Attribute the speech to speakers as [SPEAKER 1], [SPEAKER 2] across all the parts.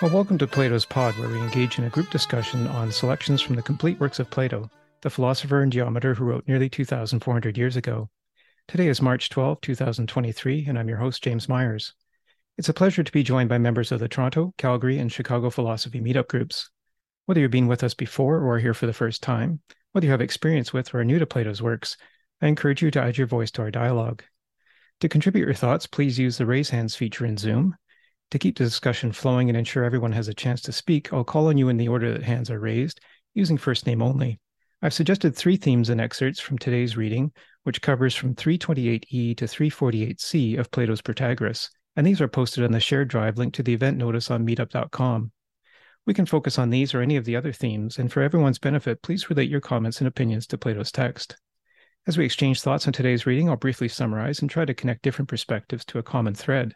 [SPEAKER 1] Well, welcome to Plato's Pod, where we engage in a group discussion on selections from the complete works of Plato, the philosopher and geometer who wrote nearly 2,400 years ago. Today is March 12, 2023, and I'm your host, James Myers. It's a pleasure to be joined by members of the Toronto, Calgary, and Chicago philosophy meetup groups. Whether you've been with us before or are here for the first time, whether you have experience with or are new to Plato's works, I encourage you to add your voice to our dialogue. To contribute your thoughts, please use the raise hands feature in Zoom to keep the discussion flowing and ensure everyone has a chance to speak, I'll call on you in the order that hands are raised, using first name only. I've suggested three themes and excerpts from today's reading, which covers from 328e to 348c of Plato's Protagoras, and these are posted on the shared drive linked to the event notice on meetup.com. We can focus on these or any of the other themes, and for everyone's benefit, please relate your comments and opinions to Plato's text. As we exchange thoughts on today's reading, I'll briefly summarize and try to connect different perspectives to a common thread.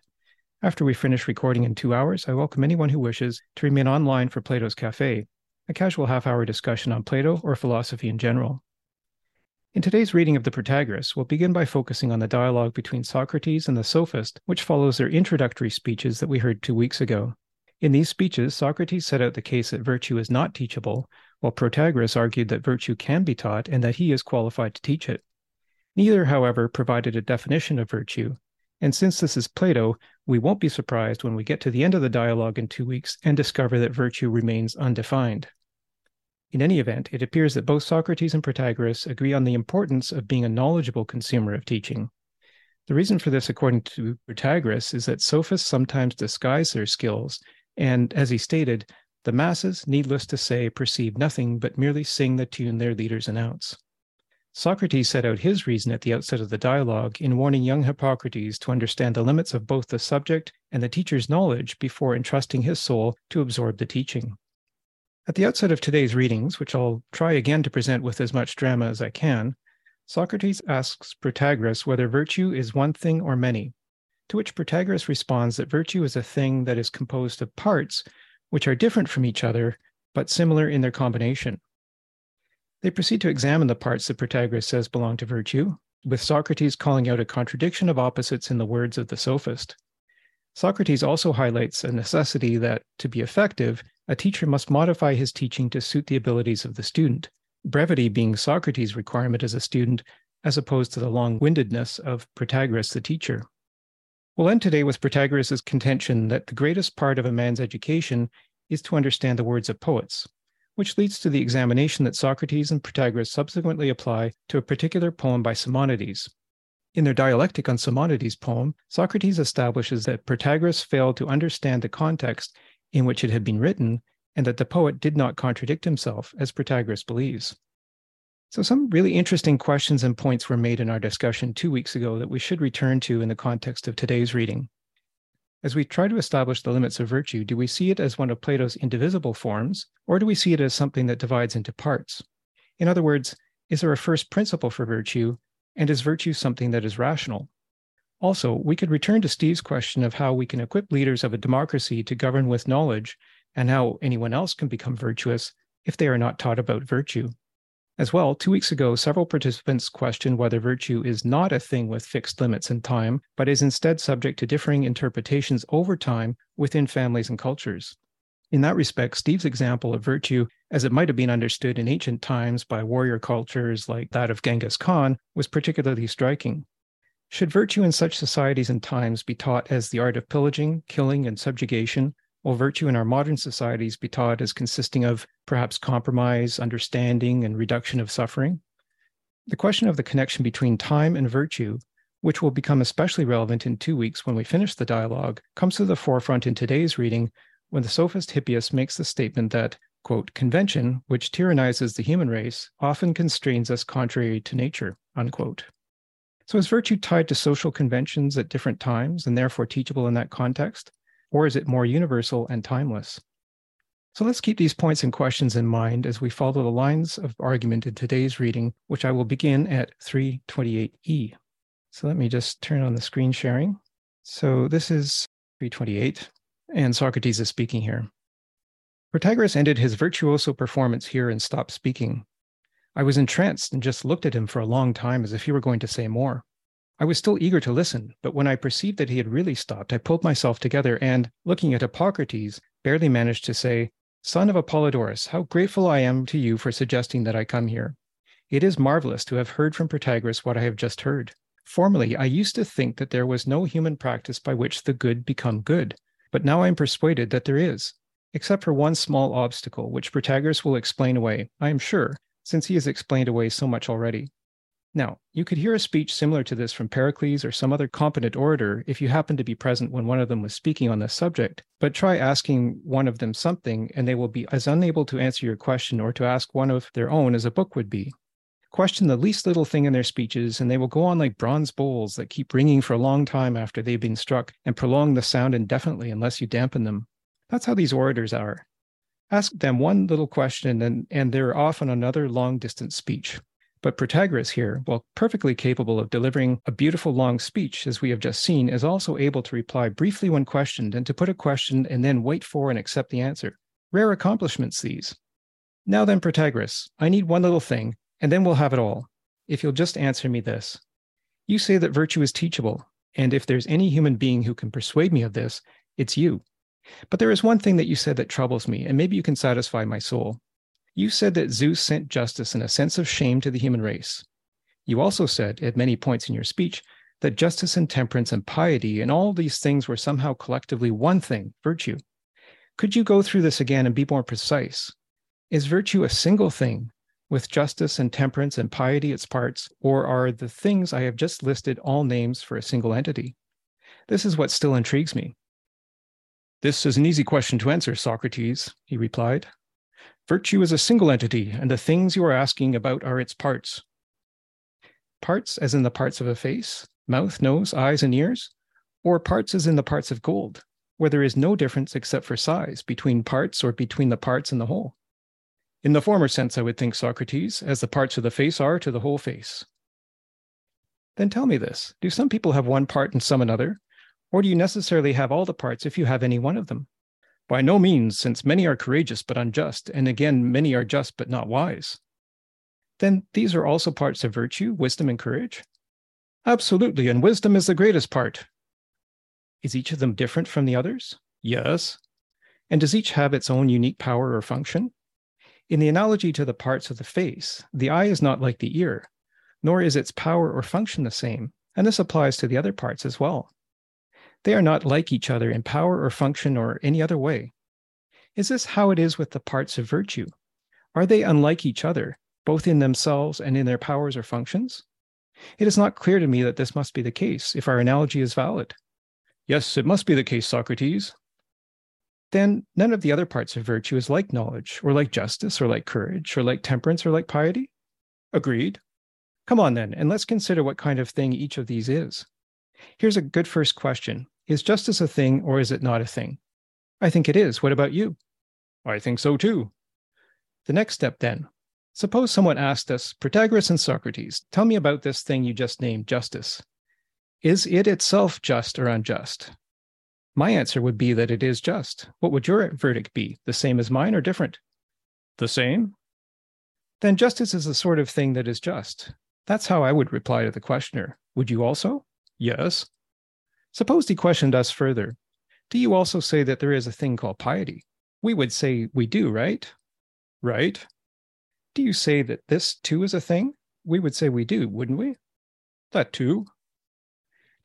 [SPEAKER 1] After we finish recording in two hours, I welcome anyone who wishes to remain online for Plato's Cafe, a casual half hour discussion on Plato or philosophy in general. In today's reading of the Protagoras, we'll begin by focusing on the dialogue between Socrates and the sophist, which follows their introductory speeches that we heard two weeks ago. In these speeches, Socrates set out the case that virtue is not teachable, while Protagoras argued that virtue can be taught and that he is qualified to teach it. Neither, however, provided a definition of virtue, and since this is Plato, we won't be surprised when we get to the end of the dialogue in two weeks and discover that virtue remains undefined. In any event, it appears that both Socrates and Protagoras agree on the importance of being a knowledgeable consumer of teaching. The reason for this, according to Protagoras, is that sophists sometimes disguise their skills, and as he stated, the masses, needless to say, perceive nothing but merely sing the tune their leaders announce. Socrates set out his reason at the outset of the dialogue in warning young Hippocrates to understand the limits of both the subject and the teacher's knowledge before entrusting his soul to absorb the teaching. At the outset of today's readings, which I'll try again to present with as much drama as I can, Socrates asks Protagoras whether virtue is one thing or many, to which Protagoras responds that virtue is a thing that is composed of parts which are different from each other but similar in their combination. They proceed to examine the parts that Protagoras says belong to virtue, with Socrates calling out a contradiction of opposites in the words of the sophist. Socrates also highlights a necessity that, to be effective, a teacher must modify his teaching to suit the abilities of the student, brevity being Socrates' requirement as a student, as opposed to the long windedness of Protagoras the teacher. We'll end today with Protagoras' contention that the greatest part of a man's education is to understand the words of poets, which leads to the examination that Socrates and Protagoras subsequently apply to a particular poem by Simonides. In their dialectic on Simonides' poem, Socrates establishes that Protagoras failed to understand the context in which it had been written and that the poet did not contradict himself, as Protagoras believes. So, some really interesting questions and points were made in our discussion two weeks ago that we should return to in the context of today's reading. As we try to establish the limits of virtue, do we see it as one of Plato's indivisible forms, or do we see it as something that divides into parts? In other words, is there a first principle for virtue, and is virtue something that is rational? Also, we could return to Steve's question of how we can equip leaders of a democracy to govern with knowledge and how anyone else can become virtuous if they are not taught about virtue. As well, two weeks ago, several participants questioned whether virtue is not a thing with fixed limits in time, but is instead subject to differing interpretations over time within families and cultures. In that respect, Steve's example of virtue, as it might have been understood in ancient times by warrior cultures like that of Genghis Khan, was particularly striking. Should virtue in such societies and times be taught as the art of pillaging, killing, and subjugation, will virtue in our modern societies be taught as consisting of perhaps compromise, understanding, and reduction of suffering? The question of the connection between time and virtue, which will become especially relevant in two weeks when we finish the dialogue, comes to the forefront in today's reading when the sophist Hippias makes the statement that, quote, convention, which tyrannizes the human race, often constrains us contrary to nature, unquote. So is virtue tied to social conventions at different times and therefore teachable in that context? Or is it more universal and timeless? So let's keep these points and questions in mind as we follow the lines of argument in today's reading, which I will begin at 328e. So let me just turn on the screen sharing. So this is 328, and Socrates is speaking here. Protagoras ended his virtuoso performance here and stopped speaking. I was entranced and just looked at him for a long time as if he were going to say more. I was still eager to listen, but when I perceived that he had really stopped, I pulled myself together and, looking at Hippocrates, barely managed to say, Son of Apollodorus, how grateful I am to you for suggesting that I come here. It is marvelous to have heard from Protagoras what I have just heard. Formerly, I used to think that there was no human practice by which the good become good, but now I am persuaded that there is, except for one small obstacle, which Protagoras will explain away, I am sure, since he has explained away so much already. Now, you could hear a speech similar to this from Pericles or some other competent orator if you happened to be present when one of them was speaking on this subject, but try asking one of them something and they will be as unable to answer your question or to ask one of their own as a book would be. Question the least little thing in their speeches, and they will go on like bronze bowls that keep ringing for a long time after they've been struck and prolong the sound indefinitely unless you dampen them. That's how these orators are. Ask them one little question, and, and they're off on another long distance speech. But Protagoras here, while perfectly capable of delivering a beautiful long speech, as we have just seen, is also able to reply briefly when questioned and to put a question and then wait for and accept the answer. Rare accomplishments, these. Now then, Protagoras, I need one little thing, and then we'll have it all. If you'll just answer me this. You say that virtue is teachable, and if there's any human being who can persuade me of this, it's you. But there is one thing that you said that troubles me, and maybe you can satisfy my soul. You said that Zeus sent justice and a sense of shame to the human race. You also said, at many points in your speech, that justice and temperance and piety and all these things were somehow collectively one thing, virtue. Could you go through this again and be more precise? Is virtue a single thing, with justice and temperance and piety its parts, or are the things I have just listed all names for a single entity? This is what still intrigues me. This is an easy question to answer, Socrates, he replied. Virtue is a single entity, and the things you are asking about are its parts. Parts as in the parts of a face, mouth, nose, eyes, and ears, or parts as in the parts of gold, where there is no difference except for size between parts or between the parts and the whole. In the former sense, I would think, Socrates, as the parts of the face are to the whole face. Then tell me this do some people have one part and some another, or do you necessarily have all the parts if you have any one of them? By no means, since many are courageous but unjust, and again, many are just but not wise. Then these are also parts of virtue, wisdom, and courage? Absolutely, and wisdom is the greatest part. Is each of them different from the others? Yes. And does each have its own unique power or function? In the analogy to the parts of the face, the eye is not like the ear, nor is its power or function the same, and this applies to the other parts as well. They are not like each other in power or function or any other way. Is this how it is with the parts of virtue? Are they unlike each other, both in themselves and in their powers or functions? It is not clear to me that this must be the case if our analogy is valid. Yes, it must be the case, Socrates. Then none of the other parts of virtue is like knowledge, or like justice, or like courage, or like temperance, or like piety? Agreed. Come on then, and let's consider what kind of thing each of these is. Here's a good first question Is justice a thing or is it not a thing? I think it is. What about you? I think so too. The next step then. Suppose someone asked us, Protagoras and Socrates, tell me about this thing you just named justice. Is it itself just or unjust? My answer would be that it is just. What would your verdict be? The same as mine or different? The same? Then justice is the sort of thing that is just. That's how I would reply to the questioner. Would you also? Yes. Suppose he questioned us further. Do you also say that there is a thing called piety? We would say we do, right? Right. Do you say that this too is a thing? We would say we do, wouldn't we? That too.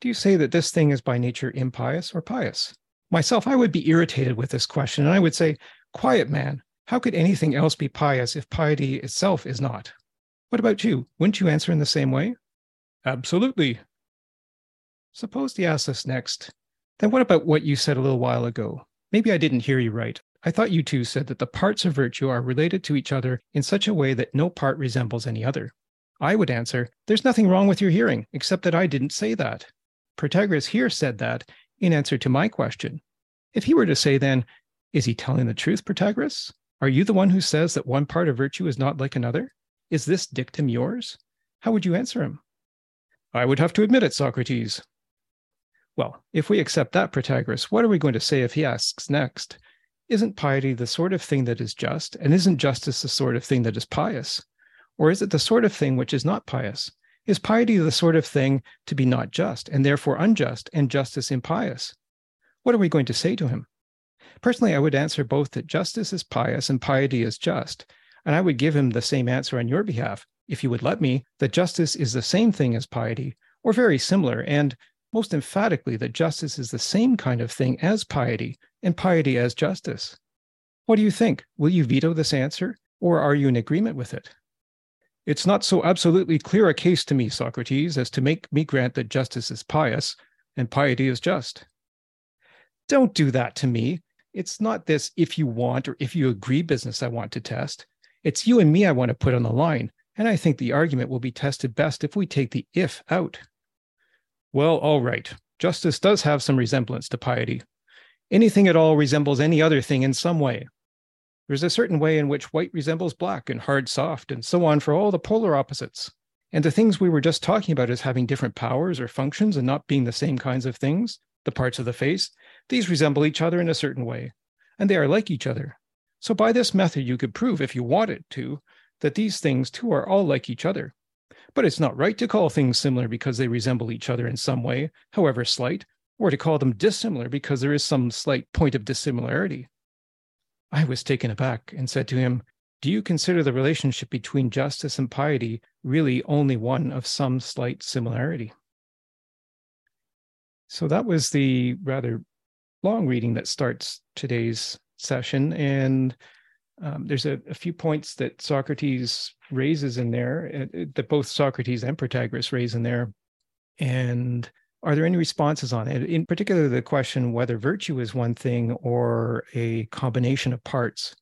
[SPEAKER 1] Do you say that this thing is by nature impious or pious? Myself, I would be irritated with this question, and I would say, Quiet man, how could anything else be pious if piety itself is not? What about you? Wouldn't you answer in the same way? Absolutely. Suppose he asks us next, then what about what you said a little while ago? Maybe I didn't hear you right. I thought you two said that the parts of virtue are related to each other in such a way that no part resembles any other. I would answer, There's nothing wrong with your hearing, except that I didn't say that. Protagoras here said that in answer to my question. If he were to say then, Is he telling the truth, Protagoras? Are you the one who says that one part of virtue is not like another? Is this dictum yours? How would you answer him? I would have to admit it, Socrates. Well, if we accept that Protagoras, what are we going to say if he asks next, Isn't piety the sort of thing that is just, and isn't justice the sort of thing that is pious? Or is it the sort of thing which is not pious, Is piety the sort of thing to be not just, and therefore unjust, and justice impious? What are we going to say to him? Personally, I would answer both that justice is pious and piety is just. And I would give him the same answer on your behalf, if you would let me, that justice is the same thing as piety, or very similar, and most emphatically that justice is the same kind of thing as piety, and piety as justice. What do you think? Will you veto this answer, or are you in agreement with it? It's not so absolutely clear a case to me, Socrates, as to make me grant that justice is pious and piety is just. Don't do that to me. It's not this if you want or if you agree business I want to test. It's you and me I want to put on the line. And I think the argument will be tested best if we take the if out. Well, all right. Justice does have some resemblance to piety. Anything at all resembles any other thing in some way. There's a certain way in which white resembles black and hard soft, and so on for all the polar opposites. And the things we were just talking about as having different powers or functions and not being the same kinds of things, the parts of the face, these resemble each other in a certain way, and they are like each other. So by this method, you could prove, if you wanted to, that these things too are all like each other. But it's not right to call things similar because they resemble each other in some way, however slight, or to call them dissimilar because there is some slight point of dissimilarity. I was taken aback and said to him, Do you consider the relationship between justice and piety really only one of some slight similarity? So that was the rather long reading that starts today's session. And um, there's a, a, few points that Socrates raises in there, uh, uh, that both Socrates and Protagoras raise in there. And are there any responses on it? In particular, the question whether virtue is one thing or a combination of parts.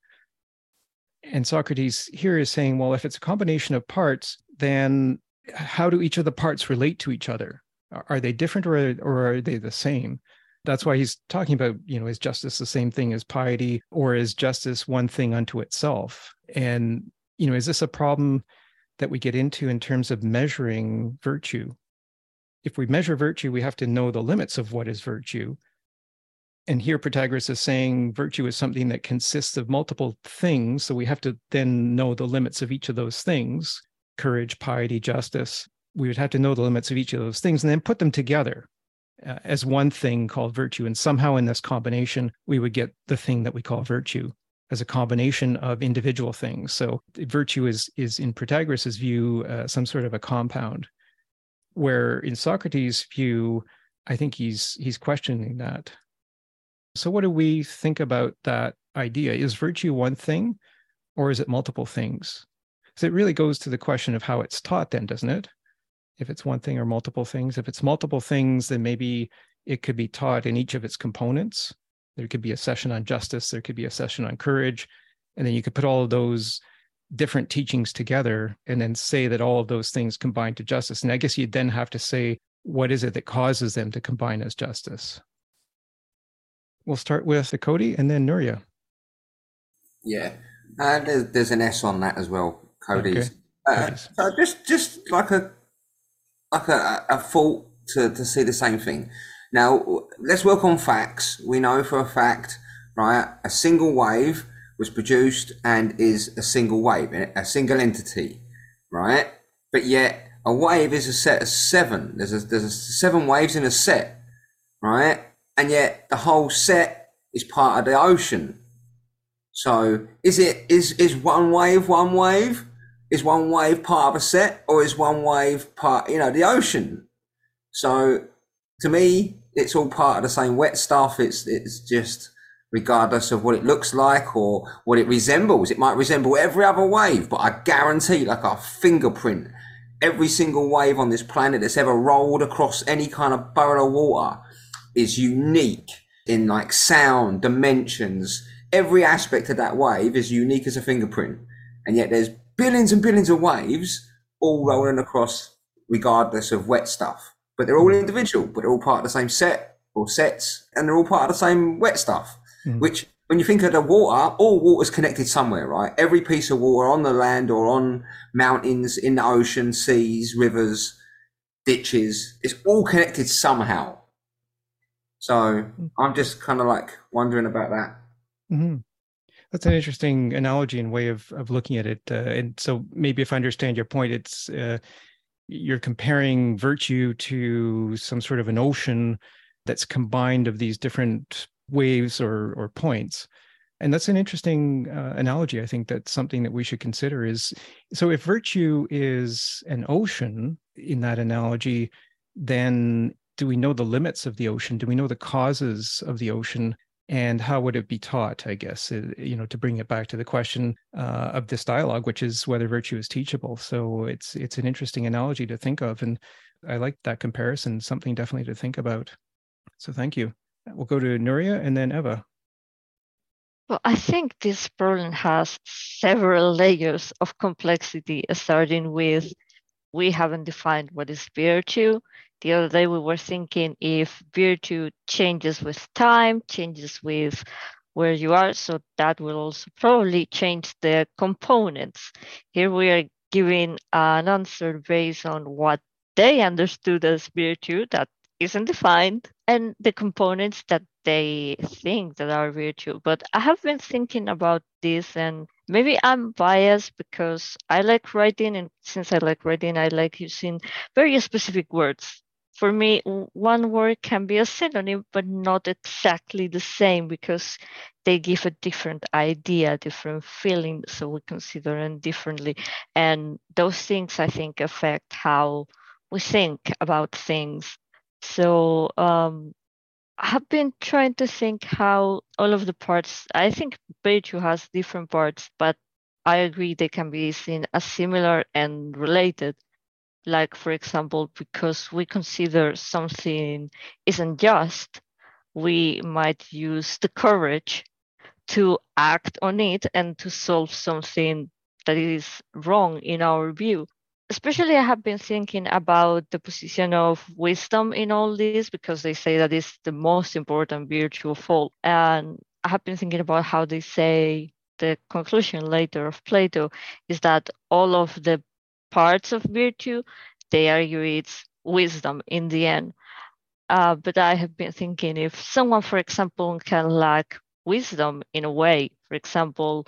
[SPEAKER 1] And Socrates here is saying, well, if it's a combination of parts, then how do each of the parts relate to each other? Are they different or, or are they the same? That's why he's talking about, you know, is justice the same thing as piety or is justice one thing unto itself? And, you know, is this a problem that we get into in terms of measuring virtue? if we measure virtue, we have to know the limits of what is virtue. And here Protagoras is saying virtue is something that consists of multiple things. So we have to then know the limits of each of those things courage, piety, justice. We would have to know the limits of each of those things and then put them together uh, as one thing called virtue. And somehow in this combination, we would get the thing that we call virtue as a combination of individual things. So virtue is, is in Protagoras' view, uh, some sort of a compound where in Socrates' view, I think he's he's questioning that. So what do we think about that idea? Is virtue one thing or is it multiple things? So it really goes to the question of how it's taught then, doesn't it? If it's one thing or multiple things. If it's multiple things, then maybe it could be taught in each of its components. There could be a session on justice, there could be a session on courage, and then you could put all of those different teachings together and then say that all of those things combine to justice. And I guess you'd then have to say, what is it that causes them to combine as justice? We'll start with Cody and then Nuria.
[SPEAKER 2] Yeah, uh, there's, there's an S on that as well, Cody's. Okay. Uh, so just just like a like a, a thought to, to see the same thing. Now let's work on facts. We know for a fact, right? A single wave was produced and is a single wave, eh, a single entity, right? But yet a wave is a set of seven. There's a, there's a seven waves in a set, right? And yet the whole set is part of the ocean. So is it is is one wave one wave? Is one wave part of a set, or is one wave part you know the ocean? So to me, it's all part of the same wet stuff. It's it's just regardless of what it looks like or what it resembles. It might resemble every other wave, but I guarantee, like a fingerprint, every single wave on this planet that's ever rolled across any kind of borough of water is unique in like sound, dimensions. Every aspect of that wave is unique as a fingerprint. And yet there's billions and billions of waves all rolling across regardless of wet stuff. But they're all individual, but they're all part of the same set or sets, and they're all part of the same wet stuff mm. which when you think of the water, all water's connected somewhere, right? Every piece of water on the land or on mountains, in the ocean, seas, rivers, ditches, it's all connected somehow. So mm. I'm just kind of like wondering about that.
[SPEAKER 1] Mm-hmm. That's an interesting analogy and way of, of looking at it. Uh, and so maybe if I understand your point, it's uh, you're comparing virtue to some sort of an ocean that's combined of these different waves or or points. And that's an interesting uh, analogy. I think that's something that we should consider is so if virtue is an ocean in that analogy then do we know the limits of the ocean? Do we know the causes of the ocean and how would it be taught i guess uh, you know to bring it back to the question uh, of this dialogue which is whether virtue is teachable. So it's it's an interesting analogy to think of and i like that comparison something definitely to think about. So thank you. We'll go to nuria and then eva.
[SPEAKER 3] Well, I think this problem has several layers of complexity, starting with we haven't defined what is virtue. The other day we were thinking if virtue changes with time, changes with where you are, so that will also probably change the components. Here we are giving an answer based on what they understood as virtue that isn't defined and the components that they think that are virtue. But I have been thinking about this and maybe I'm biased because I like writing and since I like writing, I like using very specific words. For me, one word can be a synonym, but not exactly the same because they give a different idea, different feeling. So we consider them differently. And those things, I think, affect how we think about things so um, I have been trying to think how all of the parts, I think Virtue has different parts, but I agree they can be seen as similar and related. Like, for example, because we consider something isn't just, we might use the courage to act on it and to solve something that is wrong in our view especially I have been thinking about the position of wisdom in all this because they say that it's the most important virtue of all. And I have been thinking about how they say the conclusion later of Plato is that all of the parts of virtue, they argue it's wisdom in the end. Uh, but I have been thinking if someone, for example, can lack wisdom in a way, for example,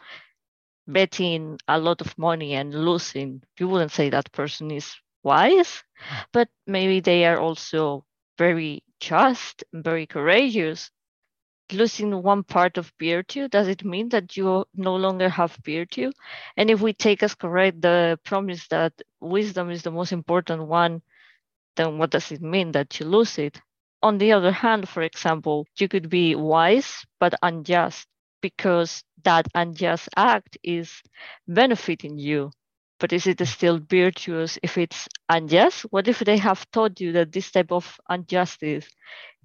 [SPEAKER 3] betting a lot of money and losing, you wouldn't say that person is wise, but maybe they are also very just, very courageous. Losing one part of virtue, does it mean that you no longer have virtue? And if we take as correct the promise that wisdom is the most important one, then what does it mean that you lose it? On the other hand, for example, you could be wise but unjust because that unjust act is benefiting you. But is it still virtuous if it's unjust? What if they have told you that this type of injustice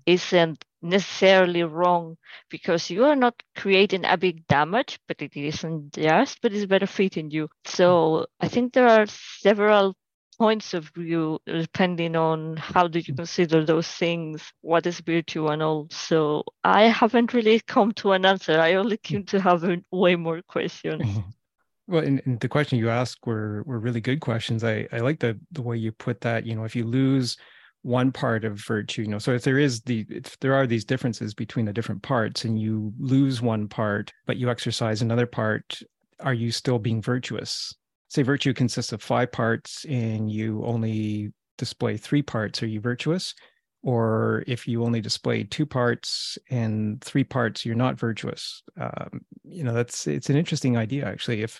[SPEAKER 3] isn't necessarily wrong because you are not creating a big damage, but it isn't just, but it's benefiting you. So I think there are several points of view depending on how do you consider those things what is virtue and all. So i haven't really come to an answer. I only came to have way more questions
[SPEAKER 1] well and, and, the question you asked were were really good questions. I i like the the way you put that. You know if you lose one part of virtue you know so if there is the if there are these differences between the different parts and you lose one part but you exercise another part are you still being virtuous say virtue consists of five parts and you only display three parts, are you virtuous? Or if you only display two parts and three parts, you're not virtuous. Um, you know, that's it's an interesting idea actually. If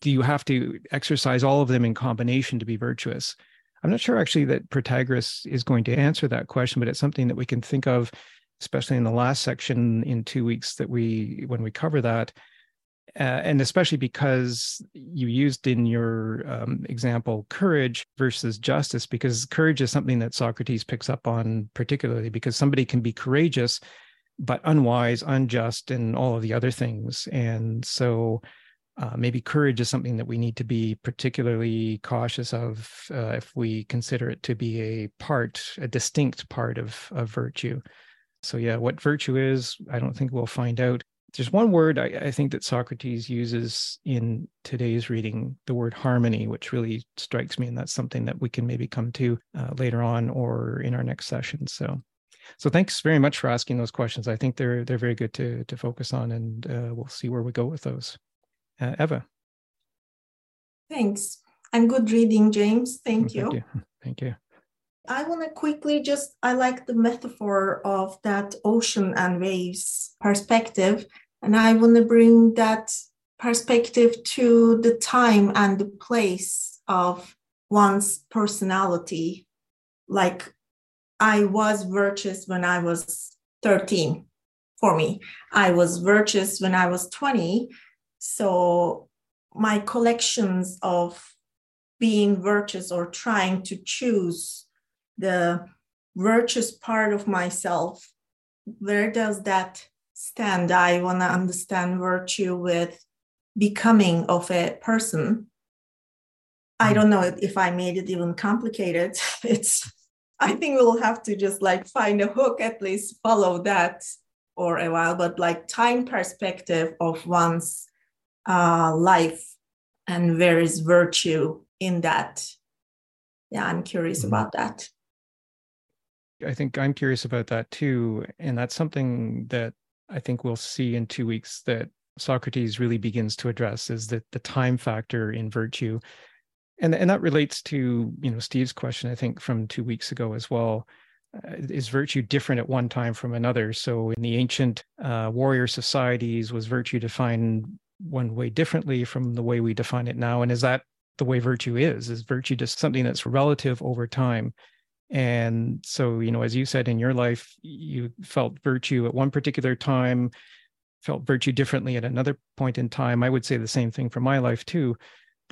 [SPEAKER 1] do you have to exercise all of them in combination to be virtuous? I'm not sure actually that Protagoras is going to answer that question, but it's something that we can think of, especially in the last section in two weeks that we when we cover that uh, and especially because you used in your um, example courage versus justice, because courage is something that Socrates picks up on particularly because somebody can be courageous, but unwise, unjust, and all of the other things. And so uh, maybe courage is something that we need to be particularly cautious of uh, if we consider it to be a part, a distinct part of, of virtue. So, yeah, what virtue is, I don't think we'll find out there's one word I, I, think that Socrates uses in today's reading, the word harmony, which really strikes me, and that's something that we can maybe come to uh, later on or in our next session. So, so thanks very much for asking those questions. I think they're they're very good to to focus on, and uh, we'll see where we go with those. Uh, Eva.
[SPEAKER 4] Thanks. and good reading, James. Thank,
[SPEAKER 1] you.
[SPEAKER 4] Thank
[SPEAKER 1] you. Thank you.
[SPEAKER 4] I want to quickly just, I like the metaphor of that ocean and waves perspective. And I want to bring that perspective to the time and the place of one's personality. Like I was virtuous when I was 13 for me. I was virtuous when I was 20. So my collections of being virtuous or trying to choose the virtuous part of myself, where does that stand? I want to understand virtue with becoming of a person. I hmm. don't know if I made it even complicated. It's, I think we'll have to just like find a hook, at least follow that for a while, but like time perspective of one's uh, life and where is virtue in that. Yeah, I'm curious mm-hmm. about that.
[SPEAKER 1] I think I'm curious about that too. And that's something that I think we'll see in two weeks that Socrates really begins to address is that the time factor in virtue. And, and that relates to you know Steve's question, I think, from two weeks ago as well. Uh, is virtue different at one time from another? So in the ancient uh, warrior societies, was virtue defined one way differently from the way we define it now? And is that the way virtue is? Is virtue just something that's relative over time? And so, you know, as you said in your life, you felt virtue at one particular time, felt virtue differently at another point in time. I would say the same thing for my life too.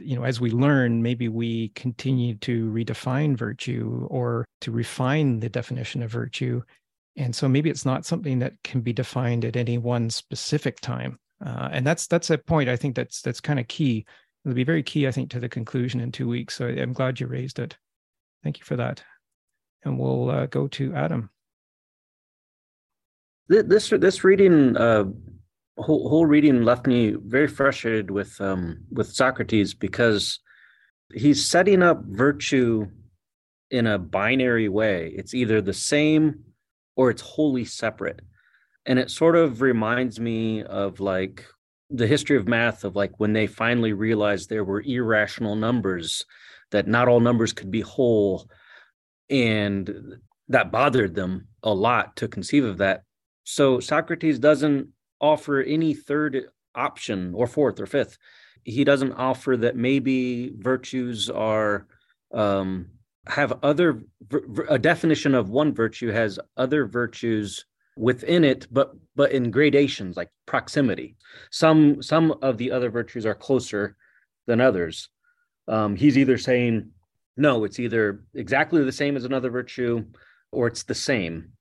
[SPEAKER 1] You know, as we learn, maybe we continue to redefine virtue or to refine the definition of virtue. And so maybe it's not something that can be defined at any one specific time. Uh, and that's that's a point I think that's that's kind of key. It'll be very key, I think, to the conclusion in two weeks. So I'm glad you raised it. Thank you for that and we'll uh, go to Adam.
[SPEAKER 5] This this reading, uh, whole, whole reading left me very frustrated with um, with Socrates because he's setting up virtue in a binary way. It's either the same or it's wholly separate, and it sort of reminds me of like the history of math of like when they finally realized there were irrational numbers that not all numbers could be whole and that bothered them a lot to conceive of that. So Socrates doesn't offer any third option or fourth or fifth. He doesn't offer that maybe virtues are um, have other a definition of one virtue has other virtues within it, but but in gradations like proximity. Some some of the other virtues are closer than others. Um, he's either saying no, it's either exactly the same as another virtue, or it's the same,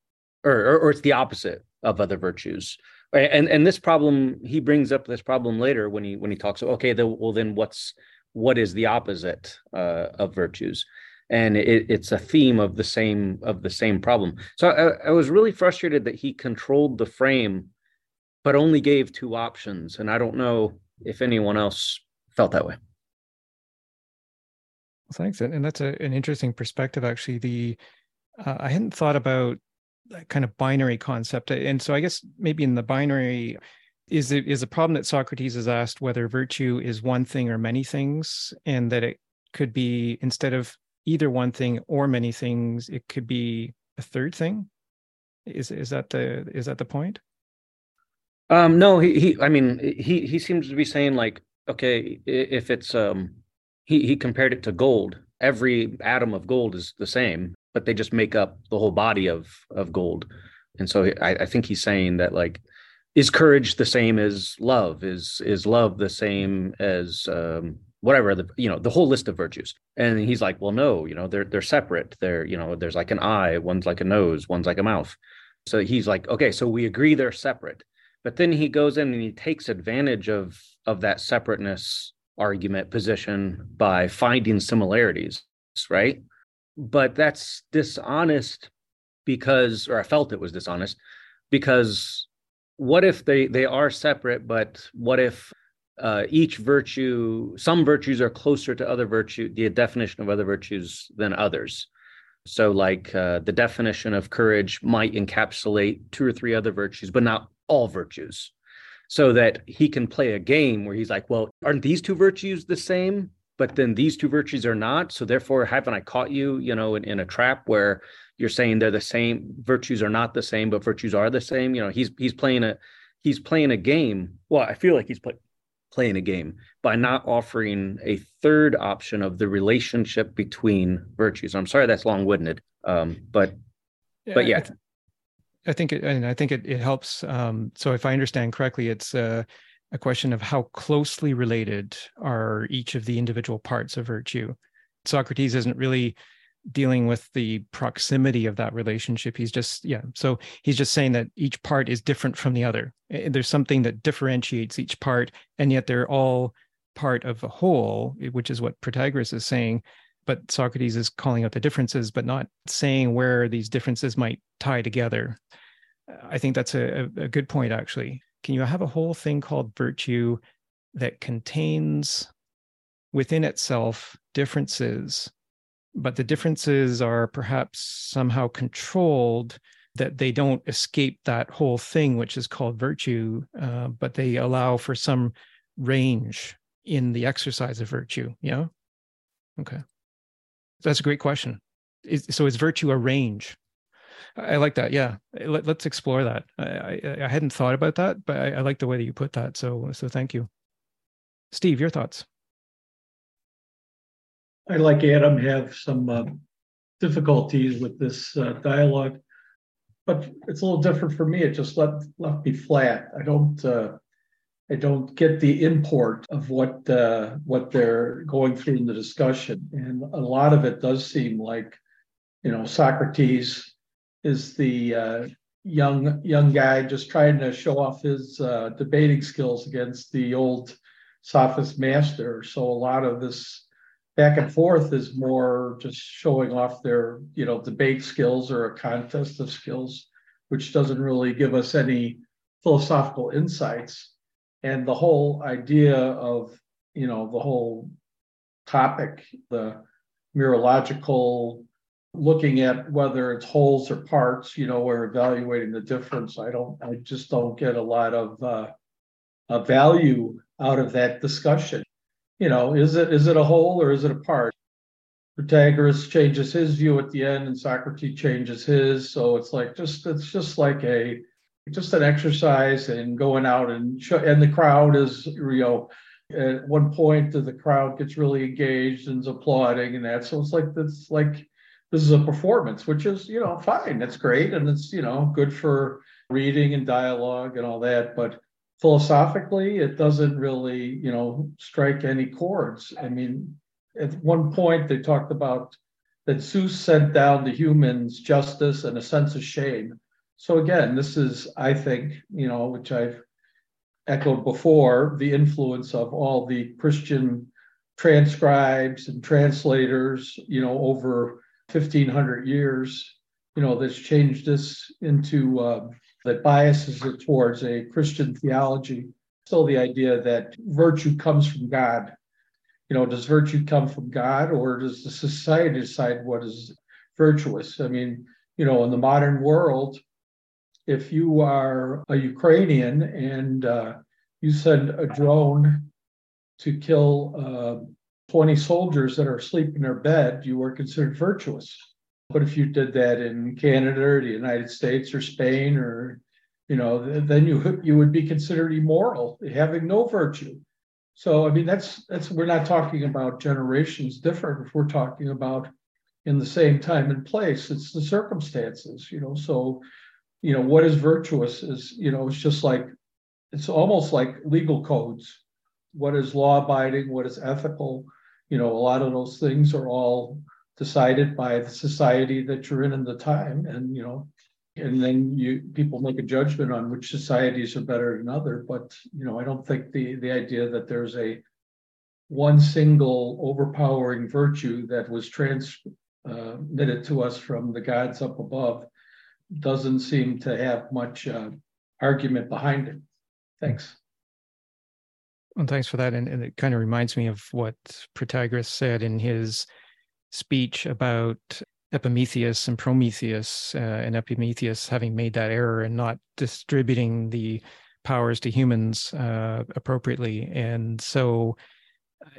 [SPEAKER 5] or, or, or it's the opposite of other virtues. And and this problem, he brings up this problem later when he when he talks. Okay, the, well then what's what is the opposite uh, of virtues? And it, it's a theme of the same of the same problem. So I, I was really frustrated that he controlled the frame, but only gave two options. And I don't know if anyone else felt that way.
[SPEAKER 1] Thanks, and that's a, an interesting perspective. Actually, the uh, I hadn't thought about that kind of binary concept, and so I guess maybe in the binary is it is a problem that Socrates has asked whether virtue is one thing or many things, and that it could be instead of either one thing or many things, it could be a third thing. Is is that the is that the point?
[SPEAKER 5] Um, no, he, he I mean he he seems to be saying like okay if it's um he he compared it to gold. Every atom of gold is the same, but they just make up the whole body of of gold. And so I, I think he's saying that like, is courage the same as love? Is is love the same as um, whatever the you know the whole list of virtues? And he's like, well, no, you know they're they're separate. They're you know there's like an eye, one's like a nose, one's like a mouth. So he's like, okay, so we agree they're separate. But then he goes in and he takes advantage of of that separateness argument position by finding similarities, right? But that's dishonest because, or I felt it was dishonest because what if they they are separate, but what if uh, each virtue, some virtues are closer to other virtue, the definition of other virtues than others. So, like uh, the definition of courage might encapsulate two or three other virtues, but not all virtues so that he can play a game where he's like, well, aren't these two virtues the same? but then these two virtues are not. So therefore, haven't I caught you, you know, in, in a trap where you're saying they're the same, virtues are not the same, but virtues are the same. You know, he's he's playing a he's playing a game. Well, I feel like he's play, playing a game by not offering a third option of the relationship between virtues. I'm sorry that's long-winded, um, but yeah, but yeah. I, th-
[SPEAKER 1] I think it, and I think it, it helps. Um, so if I understand correctly, it's uh, a question of how closely related are each of the individual parts of virtue. Socrates isn't really dealing with the proximity of that relationship. He's just, yeah. So he's just saying that each part is different from the other. There's something that differentiates each part, and yet they're all part of a whole, which is what Protagoras is saying. But Socrates is calling out the differences, but not saying where these differences might tie together. I think that's a, a good point, actually. Can you have a whole thing called virtue that contains within itself differences, but the differences are perhaps somehow controlled that they don't escape that whole thing, which is called virtue, uh, but they allow for some range in the exercise of virtue. Yeah. Okay. That's a great question. Is, so is virtue a range? I like that. Yeah, Let, us explore that. I, I, I, hadn't thought about that, but I, I, like the way that you put that. So so thank you, Steve. Your thoughts?
[SPEAKER 6] I like Adam have some uh, difficulties with this uh, dialogue, but it's a little different for me. It just left left me flat. I don't uh, I don't get the import of what uh, what they're going through in the discussion, and a lot of it does seem like you know Socrates is the uh, young young guy just trying to show off his uh, debating skills against the old sophist master. So a lot of this back and forth is more just showing off their you know debate skills or a contest of skills, which doesn't really give us any philosophical insights. And the whole idea of you know the whole topic, the mereological looking at whether it's wholes or parts, you know, we're evaluating the difference. I don't, I just don't get a lot of uh, value out of that discussion. You know, is it is it a whole or is it a part? Protagoras changes his view at the end, and Socrates changes his. So it's like just it's just like a just an exercise and going out and show, and the crowd is you know at one point the crowd gets really engaged and is applauding and that. So it's like that's like this is a performance, which is, you know, fine. That's great. And it's, you know, good for reading and dialogue and all that. But philosophically, it doesn't really, you know, strike any chords. I mean, at one point, they talked about that Zeus sent down to humans justice and a sense of shame. So again, this is, I think, you know, which I've echoed before, the influence of all the Christian transcribes and translators, you know, over 1500 years, you know, that's changed this into uh, that biases it towards a Christian theology. Still, the idea that virtue comes from God. You know, does virtue come from God or does the society decide what is virtuous? I mean, you know, in the modern world, if you are a Ukrainian and uh, you send a drone to kill uh, 20 soldiers that are asleep in their bed, you were considered virtuous. But if you did that in Canada or the United States or Spain or, you know, then you you would be considered immoral, having no virtue. So I mean, that's that's we're not talking about generations different. If we're talking about in the same time and place, it's the circumstances, you know. So, you know, what is virtuous is, you know, it's just like it's almost like legal codes. What is law abiding? What is ethical? you know, a lot of those things are all decided by the society that you're in in the time. And, you know, and then you people make a judgment on which societies are better than other. But, you know, I don't think the the idea that there's a one single overpowering virtue that was transmitted to us from the gods up above doesn't seem to have much uh, argument behind it. Thanks.
[SPEAKER 1] Well, thanks for that. And, and it kind of reminds me of what Protagoras said in his speech about Epimetheus and Prometheus, uh, and Epimetheus having made that error and not distributing the powers to humans uh, appropriately. And so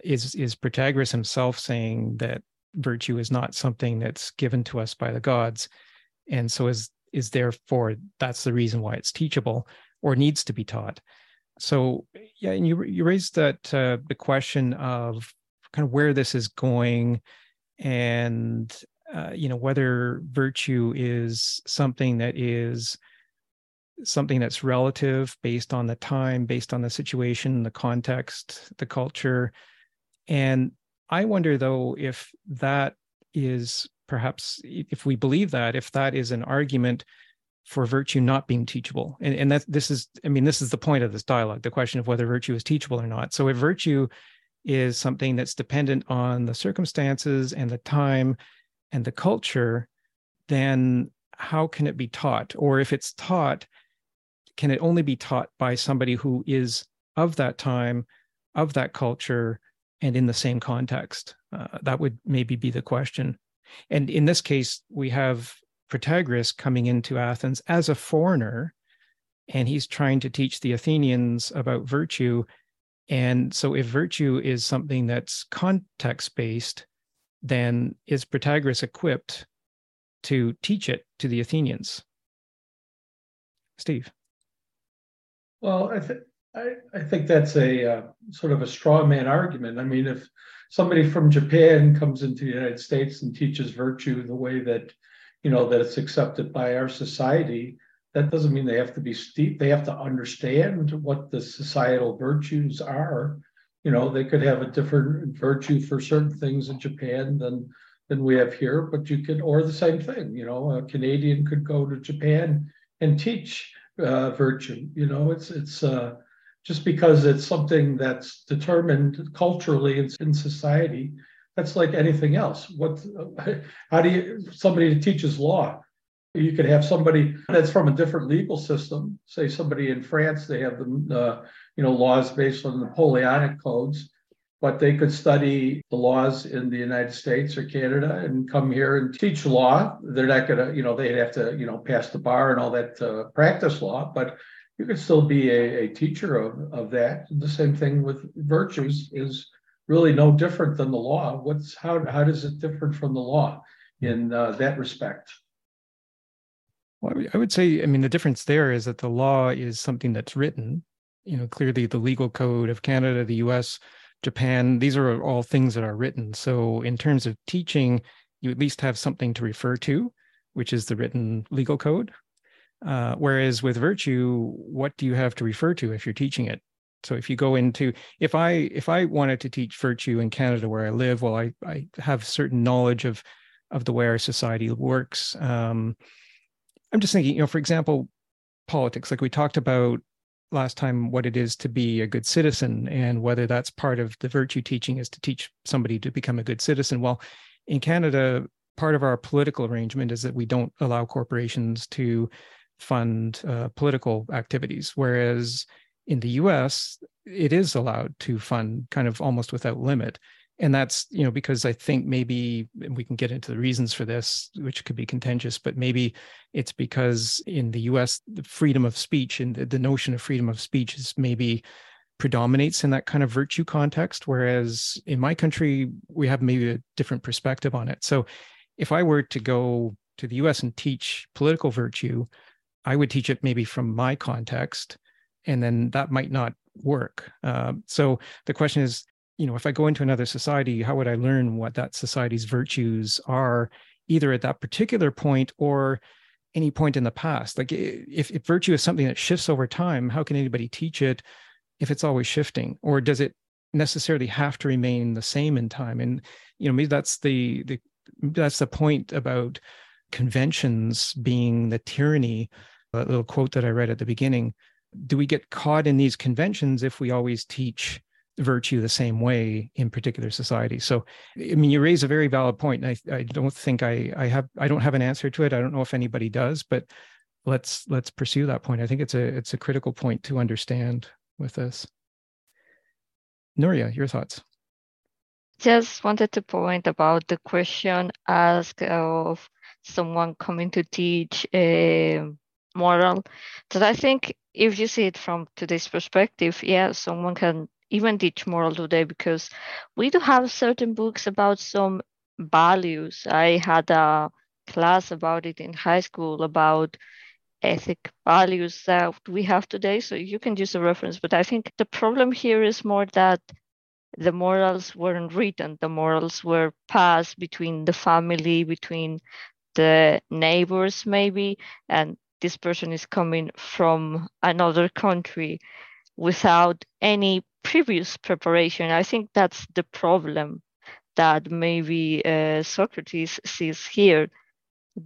[SPEAKER 1] is is Protagoras himself saying that virtue is not something that's given to us by the gods, and so is is therefore that's the reason why it's teachable or needs to be taught. So yeah, and you you raised that uh, the question of kind of where this is going, and uh, you know whether virtue is something that is something that's relative based on the time, based on the situation, the context, the culture. And I wonder though if that is perhaps if we believe that, if that is an argument for virtue not being teachable. And, and that this is, I mean, this is the point of this dialogue, the question of whether virtue is teachable or not. So if virtue is something that's dependent on the circumstances and the time and the culture, then how can it be taught? Or if it's taught, can it only be taught by somebody who is of that time, of that culture, and in the same context? Uh, that would maybe be the question. And in this case, we have Protagoras coming into Athens as a foreigner, and he's trying to teach the Athenians about virtue. And so, if virtue is something that's context based, then is Protagoras equipped to teach it to the Athenians? Steve.
[SPEAKER 6] Well, I think I, I think that's a uh, sort of a straw man argument. I mean, if somebody from Japan comes into the United States and teaches virtue the way that you know that it's accepted by our society, that doesn't mean they have to be steep. They have to understand what the societal virtues are. You know, they could have a different virtue for certain things in Japan than than we have here, but you could, or the same thing. You know, a Canadian could go to Japan and teach uh, virtue. You know, it's it's uh, just because it's something that's determined culturally in, in society. That's like anything else. What? How do you? Somebody teaches law. You could have somebody that's from a different legal system. Say somebody in France, they have the uh, you know laws based on Napoleonic codes but they could study the laws in the United States or Canada and come here and teach law. They're not going to, you know, they'd have to, you know, pass the bar and all that uh, practice law, but you could still be a, a teacher of, of that. The same thing with virtues is really no different than the law. What's how how does it differ from the law in uh, that respect?
[SPEAKER 1] Well, I would say, I mean, the difference there is that the law is something that's written. You know, clearly the legal code of Canada, the U.S Japan, these are all things that are written. So, in terms of teaching, you at least have something to refer to, which is the written legal code. Uh, whereas with virtue, what do you have to refer to if you're teaching it? So if you go into if I if I wanted to teach virtue in Canada where I live, well, I I have certain knowledge of of the way our society works. Um, I'm just thinking, you know, for example, politics, like we talked about last time what it is to be a good citizen and whether that's part of the virtue teaching is to teach somebody to become a good citizen. Well, in Canada, part of our political arrangement is that we don't allow corporations to fund uh, political activities, whereas in the US, it is allowed to fund kind of almost without limit and that's you know because i think maybe we can get into the reasons for this which could be contentious but maybe it's because in the us the freedom of speech and the, notion of freedom of speech is maybe predominates in that kind of virtue context whereas in my country we have maybe a different perspective on it. So if i were to go to the us and teach political virtue i would teach it maybe from my context and then that might not work. Uh, so the question is you know if i go into another society how would i learn what that society's virtues are either at that particular point or any point in the past? Like if, if virtue is something that shifts over time how can anybody teach it if it's always shifting? Or does it necessarily have to remain the same in time? And you know maybe that's the the that's the point about conventions being the tyranny that little quote that i read at the beginning. Do we get caught in these conventions if we always teach virtue the same way in particular societies. So, I mean, you raise a very valid point, and I, I don't think I, I have I don't have an answer to it. I don't know if anybody does, but let's let's pursue that point. I think it's a it's a critical point to understand with this. Nuria, your thoughts?
[SPEAKER 3] Just wanted to point about the question asked of someone coming to teach a moral that I think if you see it from today's perspective, yeah, someone can even teach moral today because we do have certain books about some values. I had a class about it in high school about ethic values that we have today. So you can use a reference. But I think the problem here is more that the morals weren't written, the morals were passed between the family, between the neighbors, maybe, and this person is coming from another country without any previous preparation. I think that's the problem that maybe uh, Socrates sees here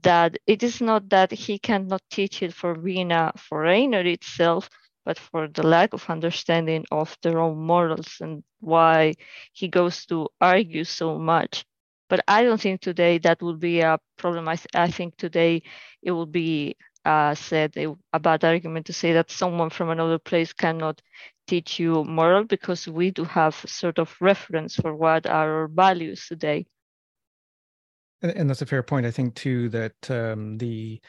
[SPEAKER 3] that it is not that he cannot teach it for being a foreigner itself, but for the lack of understanding of their own morals and why he goes to argue so much. But I don't think today that will be a problem. I, th- I think today it will be uh, said a, bad argument to say that someone from another place cannot teach you moral because we do have sort of reference for what are our values today.
[SPEAKER 1] And, and that's a fair point. I think too that um, the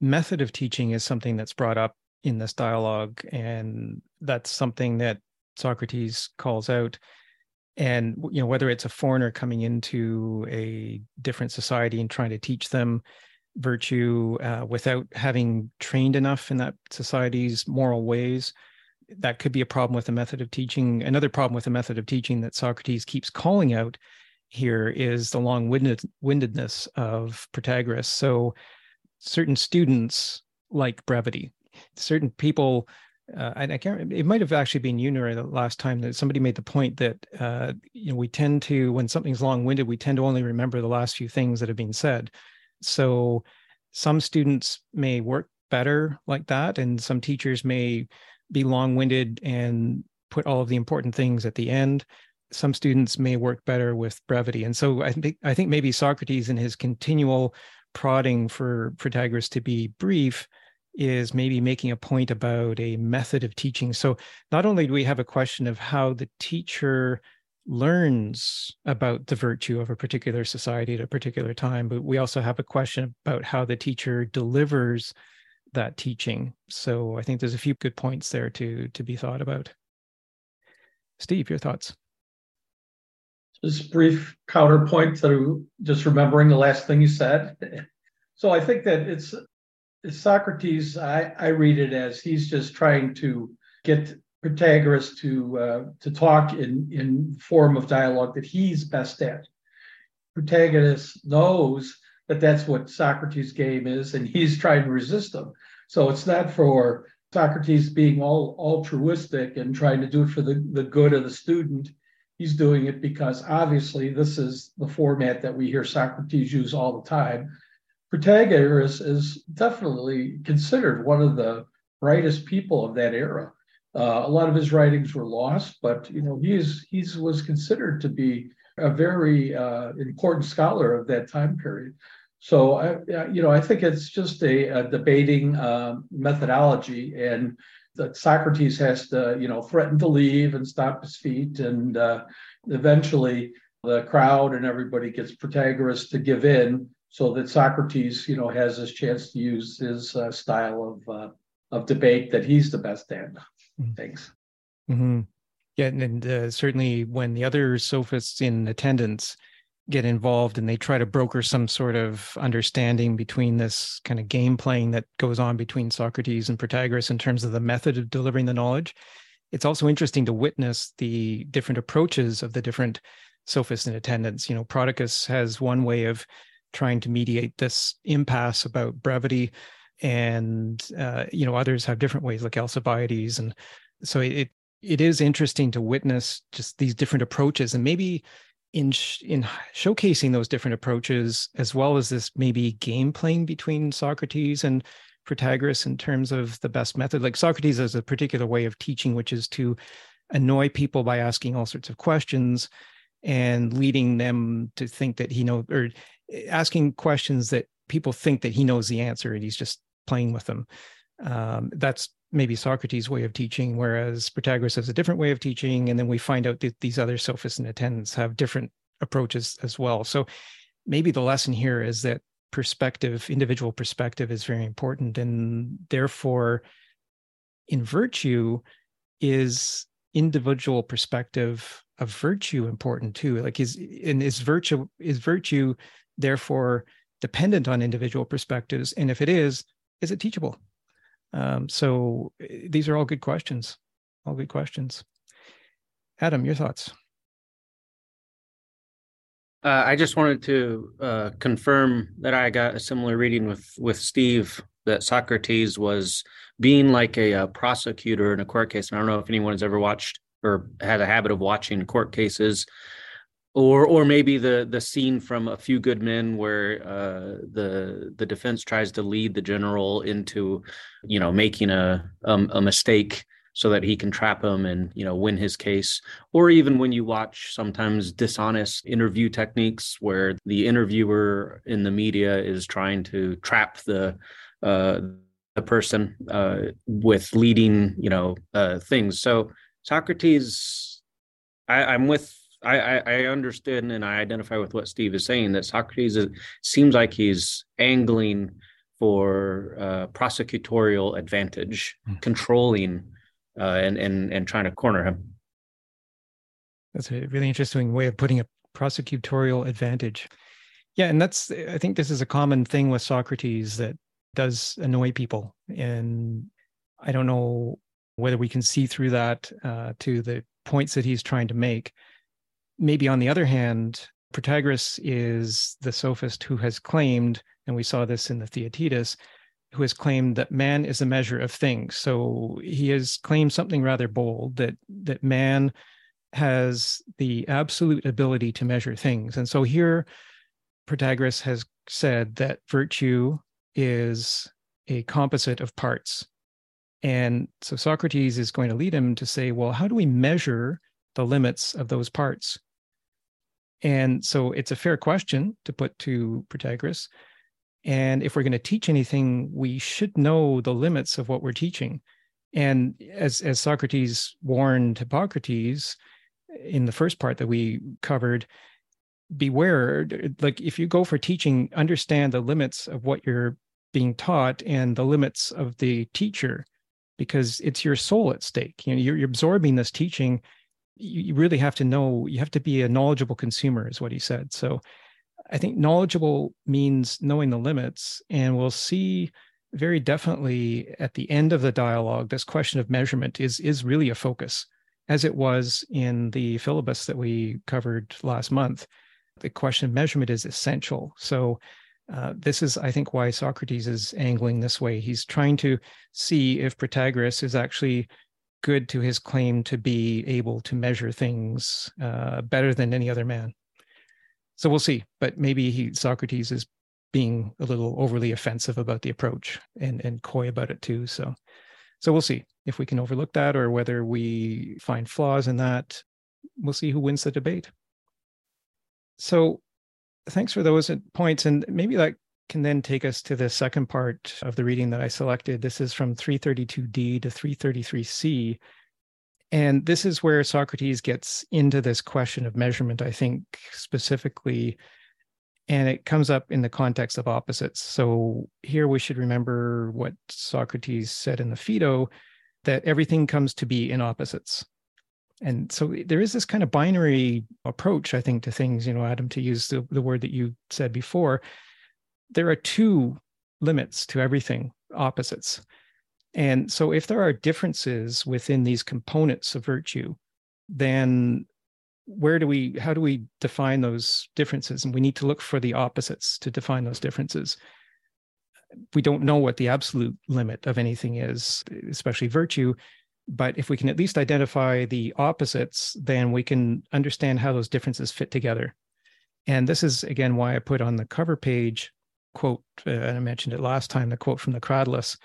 [SPEAKER 1] method of teaching is something that's brought up in this dialogue, and that's something that Socrates calls out. And you know whether it's a foreigner coming into a different society and trying to teach them virtue uh, without having trained enough in that society's moral ways, that could be a problem with the method of teaching. Another problem with the method of teaching that Socrates keeps calling out here is the long windedness of Protagoras. So certain students like brevity. Certain people, uh, and I can't. It might have actually been you, Nora, the last time that somebody made the point that uh, you know we tend to, when something's long-winded, we tend to only remember the last few things that have been said. So some students may work better like that, and some teachers may be long-winded and put all of the important things at the end some students may work better with brevity. And so I think I think maybe Socrates in his continual prodding for Protagoras to be brief is maybe making a point about a method of teaching. So not only do we have a question of how the teacher learns about the virtue of a particular society at a particular time, but we also have a question about how the teacher delivers that teaching. So I think there's a few good points there to to be thought about. Steve, your thoughts?
[SPEAKER 6] Just brief counterpoint to just remembering the last thing you said. So I think that it's, it's Socrates. I, I read it as he's just trying to get Protagoras to uh, to talk in in form of dialogue that he's best at. Protagoras knows that that's what Socrates' game is, and he's trying to resist him. So it's not for Socrates being all altruistic and trying to do it for the, the good of the student he's doing it because obviously this is the format that we hear Socrates use all the time. Protagoras is definitely considered one of the brightest people of that era. Uh, a lot of his writings were lost, but you know he's he's was considered to be a very uh, important scholar of that time period. So I, you know, I think it's just a, a debating uh, methodology, and that Socrates has to, you know, threaten to leave and stop his feet, and uh, eventually the crowd and everybody gets Protagoras to give in, so that Socrates, you know, has his chance to use his uh, style of uh, of debate that he's the best at. Mm-hmm. Thanks.
[SPEAKER 1] Mm-hmm. Yeah, and uh, certainly when the other sophists in attendance get involved and they try to broker some sort of understanding between this kind of game playing that goes on between Socrates and Protagoras in terms of the method of delivering the knowledge. It's also interesting to witness the different approaches of the different sophists in attendance. You know, Prodicus has one way of trying to mediate this impasse about brevity, and uh, you know others have different ways, like Alcibiades, and so it it is interesting to witness just these different approaches, and maybe in sh- in showcasing those different approaches as well as this maybe game playing between Socrates and Protagoras in terms of the best method. Like Socrates has a particular way of teaching which is to annoy people by asking all sorts of questions and leading them to think that he knows or eh, asking questions that people think that he knows the answer and he's just playing with them um, that's maybe Socrates' way of teaching, whereas Protagoras has a different way of teaching. And then we find out that these other sophists and attendants have different approaches as well. So maybe the lesson here is that perspective, individual perspective, is very important. And therefore, in virtue, is individual perspective of virtue important too? Like is and is virtue is virtue therefore dependent on individual perspectives? And if it is, is it teachable? Um, so eh, these are all good questions. All good questions. Adam, your thoughts?
[SPEAKER 5] Uh, I just wanted to uh, confirm that I got a similar reading with with Steve that Socrates was being like a, a, prosecutor in a court case. And I don't know if anyone has ever watched or had a habit of watching court cases, or or maybe the the scene from A Few Good Men where uh, the the defense tries to lead the general into, you know, making a um, a mistake so that he can trap him and you know win his case. Or even when you watch sometimes dishonest interview techniques where the interviewer in the media is trying to trap the uh, the person uh, with leading you know uh, things. So socrates I, i'm with I, I understand and I identify with what Steve is saying that Socrates is, seems like he's angling for uh, prosecutorial advantage, mm. controlling uh, and and and trying to corner him.
[SPEAKER 1] That's a really interesting way of putting a prosecutorial advantage. Yeah, and that's I think this is a common thing with Socrates that does annoy people, and I don't know whether we can see through that uh, to the points that he's trying to make. Maybe on the other hand, Protagoras is the sophist who has claimed, and we saw this in the Theaetetus, who has claimed that man is a measure of things. So he has claimed something rather bold that that man has the absolute ability to measure things. And so here Protagoras has said that virtue is a composite of parts. And so Socrates is going to lead him to say, well, how do we measure the limits of those parts? And so it's a fair question to put to Protagoras. And if we're going to teach anything, we should know the limits of what we're teaching. And as, as Socrates warned Hippocrates in the first part that we covered, beware, like if you go for teaching, understand the limits of what you're being taught and the limits of the teacher, because it's your soul at stake. You know, you're, you're absorbing this teaching. You really have to know, you have to be a knowledgeable consumer, is what he said. So I think knowledgeable means knowing the limits, and we'll see very definitely at the end of the dialogue this question of measurement is is really a focus, as it was in the Philebus that we covered last month. The question of measurement is essential. So. Uh, this is, I think, why Socrates is angling this way. He's trying to see if Protagoras is actually good to his claim to be able to measure things uh, better than any other man so we'll see. But maybe he Socrates is being a little overly offensive about the approach and and coy about it too. So so we'll see if we can overlook that or whether we find flaws in that. We'll see who wins the debate. So thanks for those points. And maybe that can then take us to the second part of the reading that I selected. This is from 332d to 333c, and this is where Socrates gets into this question of measurement, I think, specifically. And it comes up in the context of opposites. So here we should remember what Socrates said in the Phaedo that everything comes to be in opposites. And so there is this kind of binary approach, I think, to things, you know, Adam, to use the, the word that you said before. There are two limits to everything, opposites. And so, if there are differences within these components of virtue, then where do we, how do we define those differences? And we need to look for the opposites to define those differences. We don't know what the absolute limit of anything is, especially virtue. But if we can at least identify the opposites, then we can understand how those differences fit together. And this is, again, why I put on the cover page quote, uh, and I mentioned it last time, the quote from the Cratylus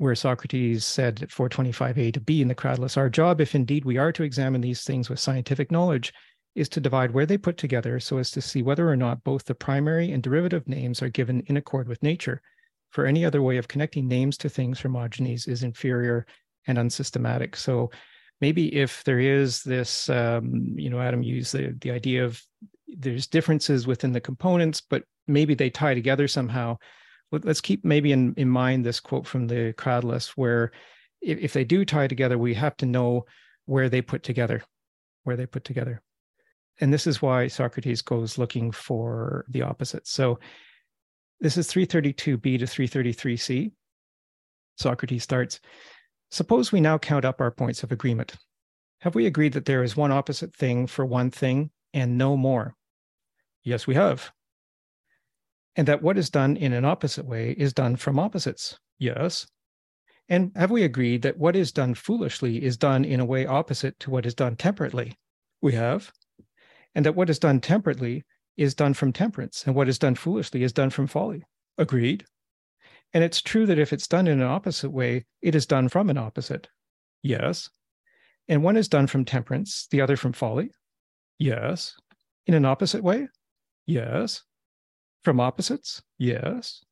[SPEAKER 1] where Socrates said at 425a to b in the Cratylus, our job, if indeed we are to examine these things with scientific knowledge, is to divide where they put together so as to see whether or not both the primary and derivative names are given in accord with nature. For any other way of connecting names to things Hermogenes is inferior and unsystematic. So maybe if there is this, um, you know, Adam used the, the idea of there's differences within the components, but maybe they tie together somehow let's keep maybe in, in mind this quote from the Cratylus, where if, if they do tie together, we have to know where they put together, where they put together. And this is why Socrates goes looking for the opposites. So this is 332b to 333c. Socrates starts Suppose we now count up our points of agreement. Have we agreed that there is one opposite thing for one thing and no more? Yes, we have. And that what is done in an opposite way is done from opposites? Yes. And have we agreed that what is done foolishly is done in a way opposite to what is done temperately? We have. And that what is done temperately is done from temperance, and what is done foolishly is done from folly. Agreed. And it's true that if it's done in an opposite way, it is done from an opposite. Yes. And one is done from temperance, the other from folly. Yes. In an opposite way? Yes. From opposites? Yes.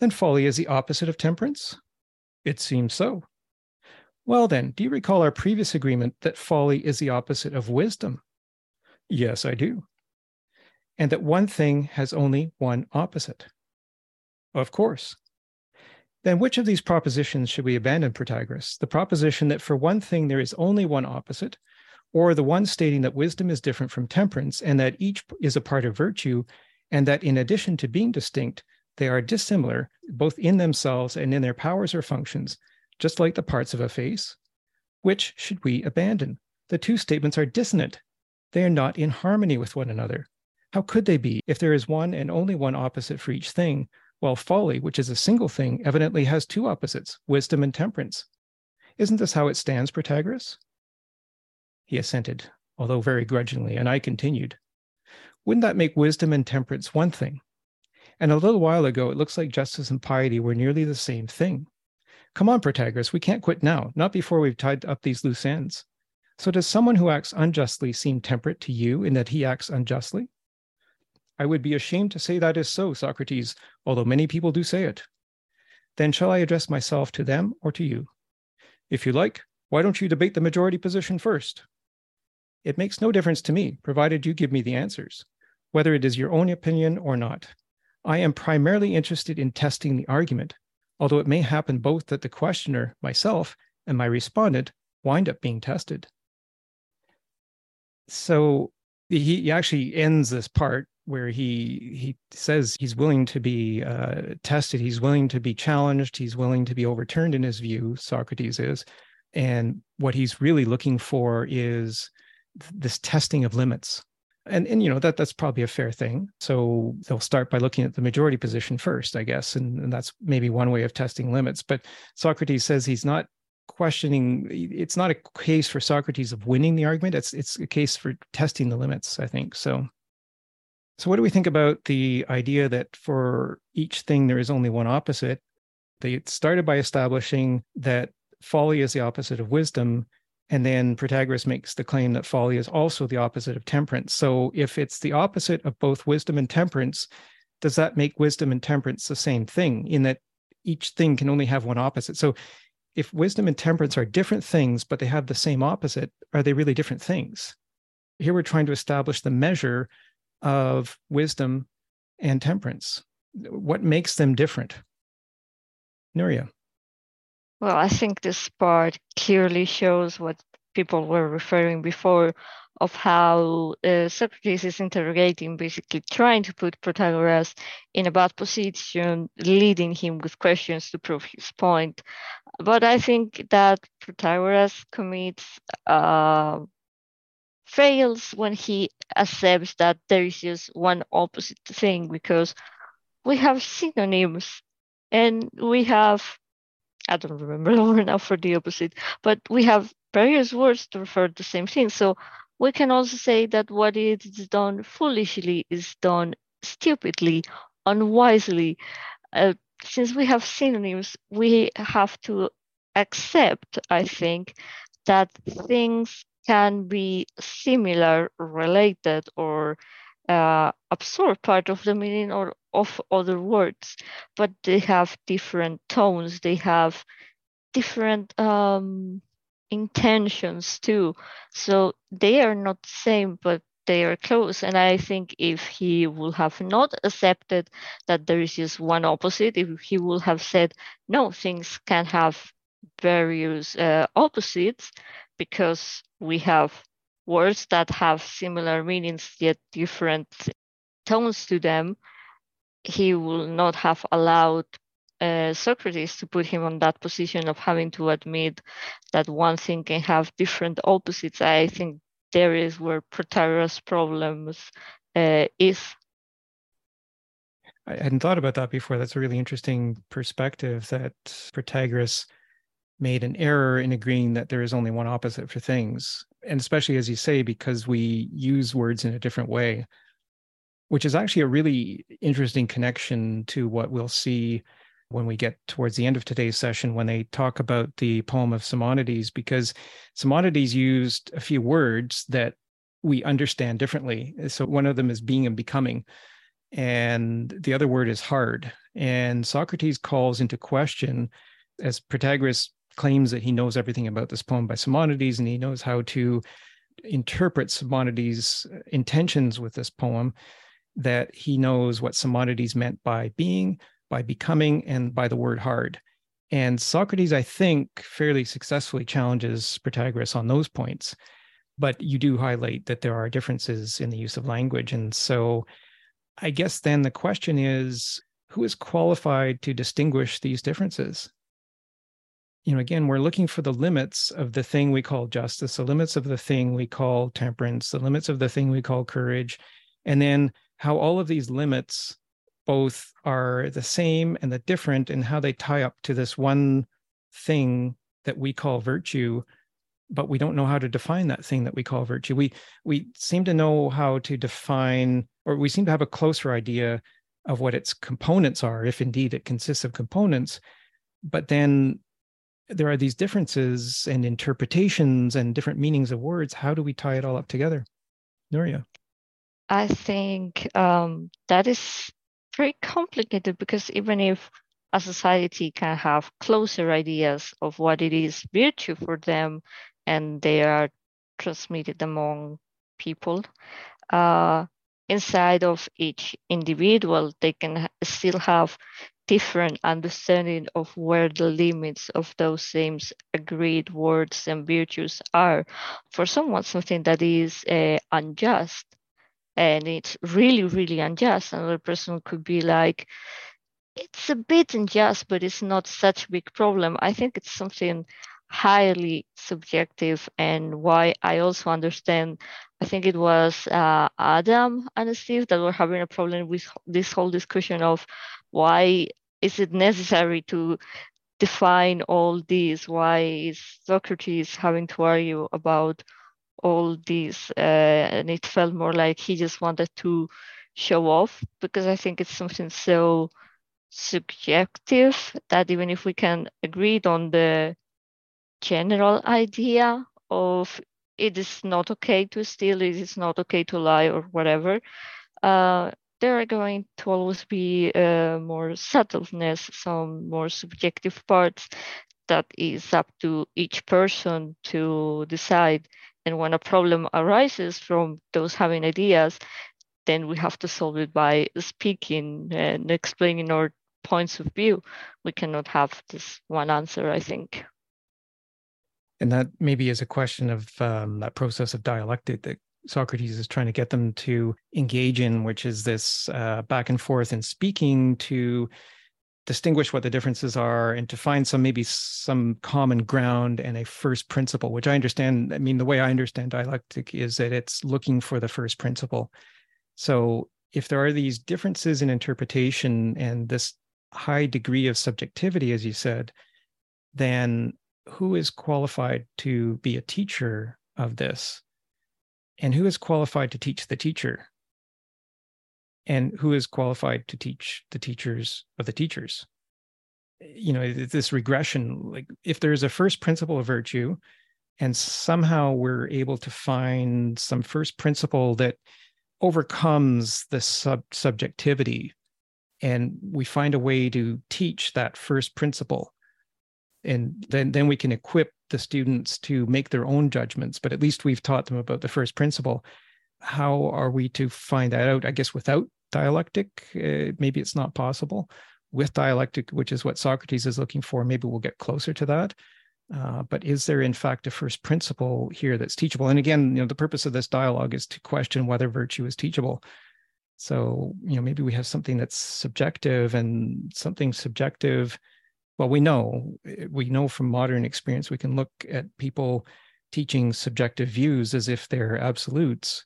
[SPEAKER 1] Then folly is the opposite of temperance? It seems so. Well, then, do you recall our previous agreement that folly is the opposite of wisdom? Yes, I do. And that one thing has only one opposite. Of course. Then which of these propositions should we abandon, Protagoras? The proposition that for one thing there is only one opposite, or the one stating that wisdom is different from temperance and that each is a part of virtue, and that in addition to being distinct, they are dissimilar both in themselves and in their powers or functions, just like the parts of a face? Which should we abandon? The two statements are dissonant. They are not in harmony with one another. How could they be if there is one and only one opposite for each thing, while folly, which is a single thing, evidently has two opposites, wisdom and temperance. Isn't this how it stands, Protagoras? He assented, although very grudgingly, and I continued. Wouldn't that make wisdom and temperance one thing? And a little while ago, it looks like justice and piety were nearly the same thing. Come on, Protagoras, we can't quit now, not before we've tied up these loose ends. So, does someone who acts unjustly seem temperate to you in that he acts unjustly? I would be ashamed to say that is so, Socrates, although many people do say it. Then shall I address myself to them or to you? If you like, why don't you debate the majority position first? It makes no difference to me, provided you give me the answers, whether it is your own opinion or not. I am primarily interested in testing the argument, although it may happen both that the questioner, myself, and my respondent wind up being tested. So he actually ends this part where he he says he's willing to be uh, tested, he's willing to be challenged, he's willing to be overturned in his view. Socrates is, and what he's really looking for is this testing of limits. And and you know that that's probably a fair thing. So they'll start by looking at the majority position first, I guess, and, and that's maybe one way of testing limits. But Socrates says he's not questioning it's not a case for Socrates of winning the argument. It's it's a case for testing the limits, I think. So so, what do we think about the idea that for each thing there is only one opposite? They started by establishing that folly is the opposite of wisdom. And then Protagoras makes the claim that folly is also the opposite of temperance. So, if it's the opposite of both wisdom and temperance, does that make wisdom and temperance the same thing in that each thing can only have one opposite? So, if wisdom and temperance are different things, but they have the same opposite, are they really different things? Here we're trying to establish the measure of wisdom and temperance? What makes them different? Nuria.
[SPEAKER 3] Well, I think this part clearly shows what people were referring before of how uh, Socrates is interrogating, basically trying to put Protagoras in a bad position, leading him with questions to prove his point. But I think that Protagoras commits uh, fails when he accepts that there is just one opposite thing because we have synonyms and we have I don't remember long enough for the opposite, but we have various words to refer to the same thing. So we can also say that what is done foolishly is done stupidly, unwisely. Uh, since we have synonyms, we have to accept, I think, that things can be similar, related, or uh, absorb part of the meaning or of other words, but they have different tones. They have different um, intentions too. So they are not the same, but they are close. And I think if he would have not accepted that there is just one opposite, if he would have said, no, things can have various uh, opposites, because we have words that have similar meanings yet different tones to them, he will not have allowed uh, Socrates to put him on that position of having to admit that one thing can have different opposites. I think there is where Protagoras' problems uh, is.
[SPEAKER 1] I hadn't thought about that before. That's a really interesting perspective that Protagoras made an error in agreeing that there is only one opposite for things. And especially as you say, because we use words in a different way, which is actually a really interesting connection to what we'll see when we get towards the end of today's session when they talk about the poem of Simonides, because Simonides used a few words that we understand differently. So one of them is being and becoming, and the other word is hard. And Socrates calls into question, as Protagoras claims that he knows everything about this poem by Simonides and he knows how to interpret Simonides' intentions with this poem, that he knows what Simonides meant by being, by becoming, and by the word hard. And Socrates, I think, fairly successfully challenges Protagoras on those points. But you do highlight that there are differences in the use of language. And so I guess then the question is who is qualified to distinguish these differences? you know, again, we're looking for the limits of the thing we call justice, the limits of the thing we call temperance, the limits of the thing we call courage, and then how all of these limits both are the same and the different and how they tie up to this one thing that we call virtue but we don't know how to define that thing that we call virtue we we seem to know how to define or we seem to have a closer idea of what its components are if indeed it consists of components but then there are these differences and interpretations and different meanings of words. How do we tie it all up together? Nuria.
[SPEAKER 3] I think um, that is very complicated because even if a society can have closer ideas of what it is virtue for them and they are transmitted among people, uh, inside of each individual, they can still have different understanding of where the limits of those same agreed words and virtues are. For someone, something that is uh, unjust and it's really, really unjust, another person could be like, it's a bit unjust, but it's not such a big problem. I think it's something highly subjective and why I also understand I think it was uh, Adam and Steve that were having a problem with this whole discussion of why is it necessary to define all these? Why is Socrates having to argue about all these? Uh, and it felt more like he just wanted to show off because I think it's something so subjective that even if we can agree on the general idea of it is not okay to steal, it is not okay to lie or whatever, uh, there are going to always be uh, more subtleness, some more subjective parts that is up to each person to decide. And when a problem arises from those having ideas, then we have to solve it by speaking and explaining our points of view. We cannot have this one answer, I think.
[SPEAKER 1] And that maybe is a question of um, that process of dialectic that Socrates is trying to get them to engage in, which is this uh, back and forth in speaking to distinguish what the differences are and to find some maybe some common ground and a first principle which i understand i mean the way i understand dialectic is that it's looking for the first principle. So if there are these differences in interpretation and this high degree of subjectivity as you said then who is qualified to be a teacher of this? And who is qualified to teach the teacher and who is qualified to teach the teachers of the teachers. You know this regression like if there's a first principle of virtue and somehow we're able to find some first principle that overcomes the sub subjectivity and we find a way to teach that first principle and then then we can equip the students to make their own judgments but at least we've taught them about the first principle how are we to find that out i guess without dialectic uh, maybe it's not possible with dialectic which is what socrates is looking for maybe we'll get closer to that Uh, but is there in fact a first principle here that's teachable? And again, you know, the purpose of this dialogue is to question whether virtue is teachable. So, you know, maybe we have something that's subjective and something subjective. Well, we know, we know from modern experience, we can look at people teaching subjective views as if they're absolutes.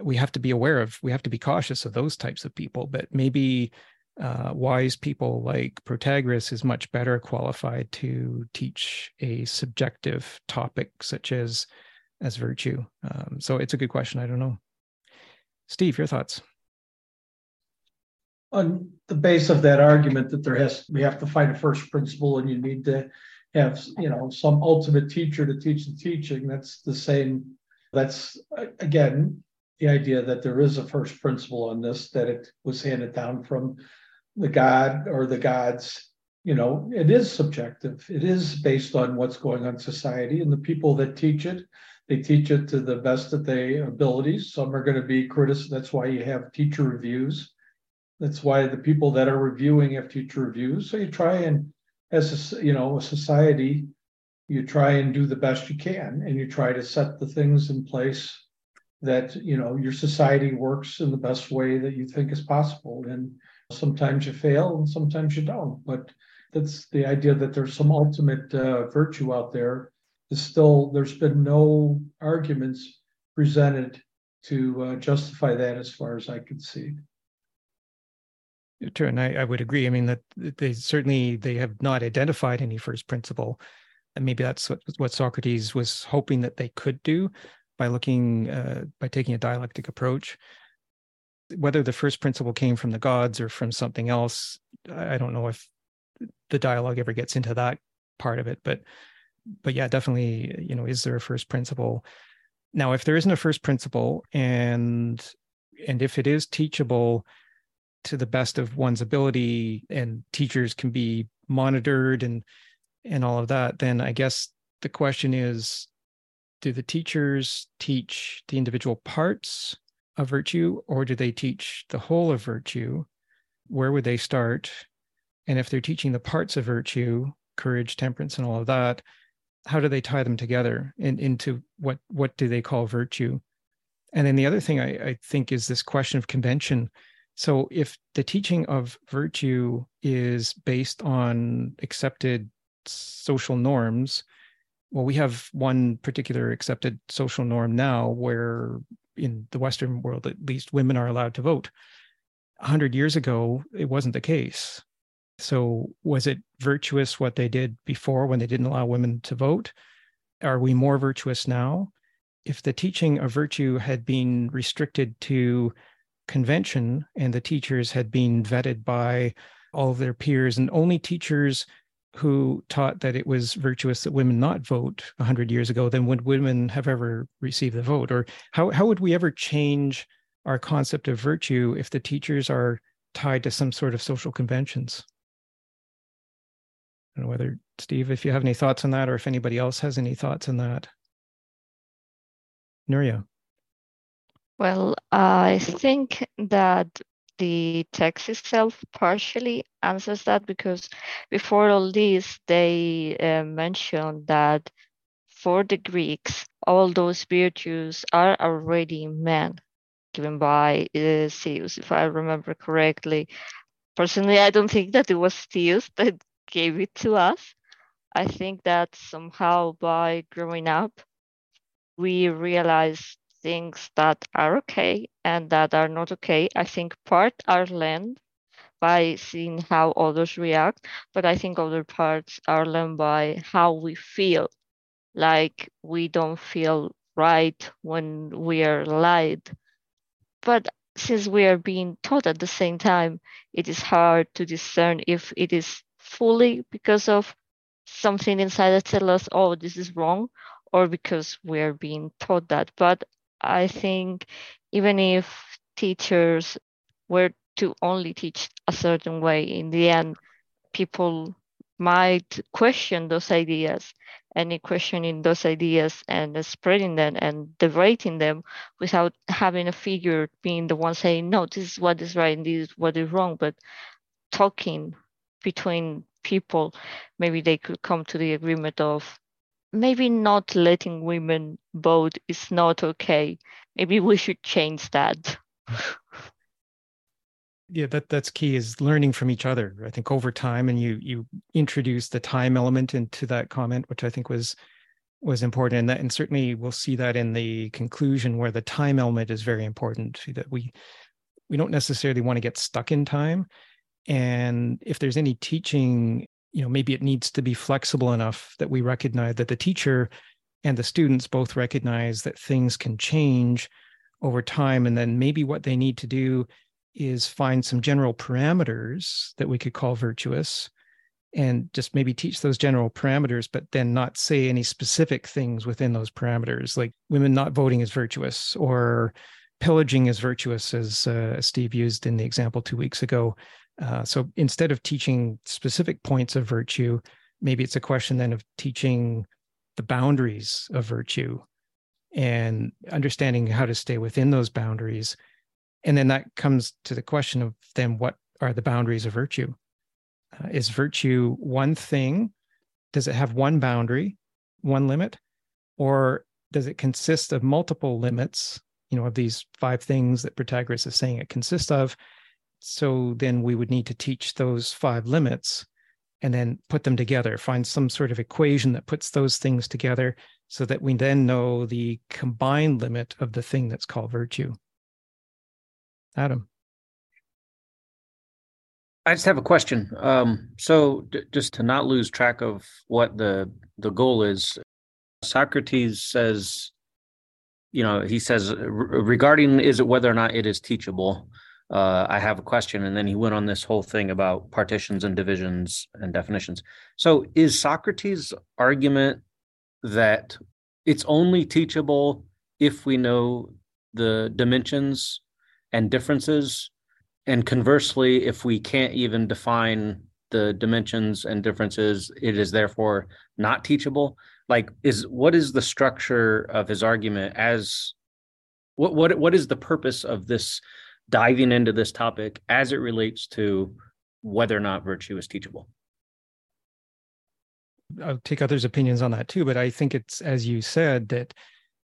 [SPEAKER 1] We have to be aware of, we have to be cautious of those types of people. But maybe uh, wise people like Protagoras is much better qualified to teach a subjective topic such as as virtue. Um, so it's a good question. I don't know. Steve, your thoughts?
[SPEAKER 6] On the base of that argument that there has we have to find a first principle and you need to have you know some ultimate teacher to teach the teaching. That's the same. That's again the idea that there is a first principle on this that it was handed down from the god or the gods. You know it is subjective. It is based on what's going on in society and the people that teach it. They teach it to the best of their abilities. Some are going to be critics that's why you have teacher reviews. That's why the people that are reviewing have teacher reviews. So you try and as a, you know a society you try and do the best you can and you try to set the things in place that you know your society works in the best way that you think is possible and Sometimes you fail and sometimes you don't. But that's the idea that there's some ultimate uh, virtue out there. Is still there's been no arguments presented to uh, justify that as far as I can see.
[SPEAKER 1] True, and I, I would agree. I mean that they certainly they have not identified any first principle, and maybe that's what, what Socrates was hoping that they could do by looking uh, by taking a dialectic approach whether the first principle came from the gods or from something else, I don't know if the dialogue ever gets into that part of it. But but yeah, definitely, you know, is there a first principle? Now, if there isn't a first principle, and and if it is teachable to the best of one's ability, and teachers can be monitored and and all of that, then I guess the question is, do the teachers teach the individual parts of virtue or do they teach the whole of virtue? Where would they start? And if they're teaching the parts of virtue, courage, temperance, and all of that, how do they tie them together in, into what what do they call virtue? And then the other thing I, I think is this question of convention. So if the teaching of virtue is based on accepted social norms, well, we have one particular accepted social norm now where in the Western world, at least, women are allowed to vote. A hundred years ago, it wasn't the case. So, was it virtuous what they did before when they didn't allow women to vote? Are we more virtuous now? If the teaching of virtue had been restricted to convention and the teachers had been vetted by all of their peers, and only teachers who taught that it was virtuous that women not vote 100 years ago, then would women have ever received the vote? Or how, how would we ever change our concept of virtue if the teachers are tied to some sort of social conventions? I don't know whether, Steve, if you have any thoughts on that, or if anybody else has any thoughts on that. Nuria.
[SPEAKER 3] Well, I think that the text itself partially answers that because before all this, they uh, mentioned that for the Greeks, all those virtues are already men given by uh, Zeus, if I remember correctly. Personally, I don't think that it was Zeus that gave it to us. I think that somehow by growing up, we realized things that are okay and that are not okay. I think part are learned by seeing how others react, but I think other parts are learned by how we feel. Like we don't feel right when we are lied. But since we are being taught at the same time, it is hard to discern if it is fully because of something inside that tells us, oh, this is wrong, or because we're being taught that. But I think even if teachers were to only teach a certain way, in the end, people might question those ideas. Any questioning those ideas and spreading them and debating them without having a figure being the one saying, no, this is what is right and this is what is wrong, but talking between people, maybe they could come to the agreement of maybe not letting women vote is not okay. Maybe we should change that.
[SPEAKER 1] yeah that that's key is learning from each other i think over time and you you introduce the time element into that comment which i think was was important and that and certainly we'll see that in the conclusion where the time element is very important that we we don't necessarily want to get stuck in time and if there's any teaching you know maybe it needs to be flexible enough that we recognize that the teacher and the students both recognize that things can change over time and then maybe what they need to do is find some general parameters that we could call virtuous and just maybe teach those general parameters, but then not say any specific things within those parameters, like women not voting is virtuous or pillaging is virtuous, as uh, Steve used in the example two weeks ago. Uh, so instead of teaching specific points of virtue, maybe it's a question then of teaching the boundaries of virtue and understanding how to stay within those boundaries. And then that comes to the question of then what are the boundaries of virtue? Uh, is virtue one thing? Does it have one boundary one limit? Or does it consist of multiple limits you know of these five things that protagoras is saying it consists of so then we would need to teach those five limits and then put them together find some sort of equation that puts those things together so that we then know the combined limit of the thing that's called virtue Adam.
[SPEAKER 5] I just have a question. Um, so, d- just to not lose track of what the the goal is, Socrates says, you know, he says regarding is it whether or not it is teachable. Uh, I have a question, and then he went on this whole thing about partitions and divisions and definitions. So, is Socrates' argument that it's only teachable if we know the dimensions and differences. And conversely, if we can't even define the dimensions and differences, it is therefore not teachable. Like, is what is the structure of his argument as what what what is the purpose of this diving into this topic as it relates to whether or not virtue is teachable?
[SPEAKER 1] I'll take others' opinions on that too, but I think it's as you said that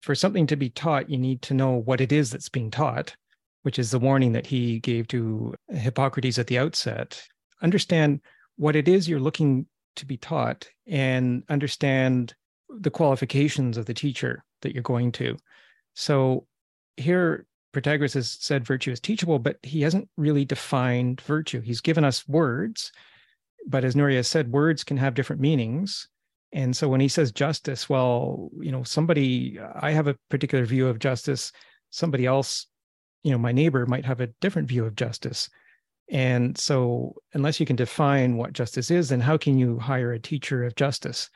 [SPEAKER 1] for something to be taught, you need to know what it is that's being taught which is the warning that he gave to Hippocrates at the outset. Understand what it is you're looking to be taught and understand the qualifications of the teacher that you're going to. So here, Protagoras has said virtue is teachable, but he hasn't really defined virtue. He's given us words, but as Nuria said, words can have different meanings. And so when he says justice, well, you know, somebody, I have a particular view of justice. Somebody else you know my neighbor might have a different view of justice and so unless you can define what justice is then how can you hire a teacher of justice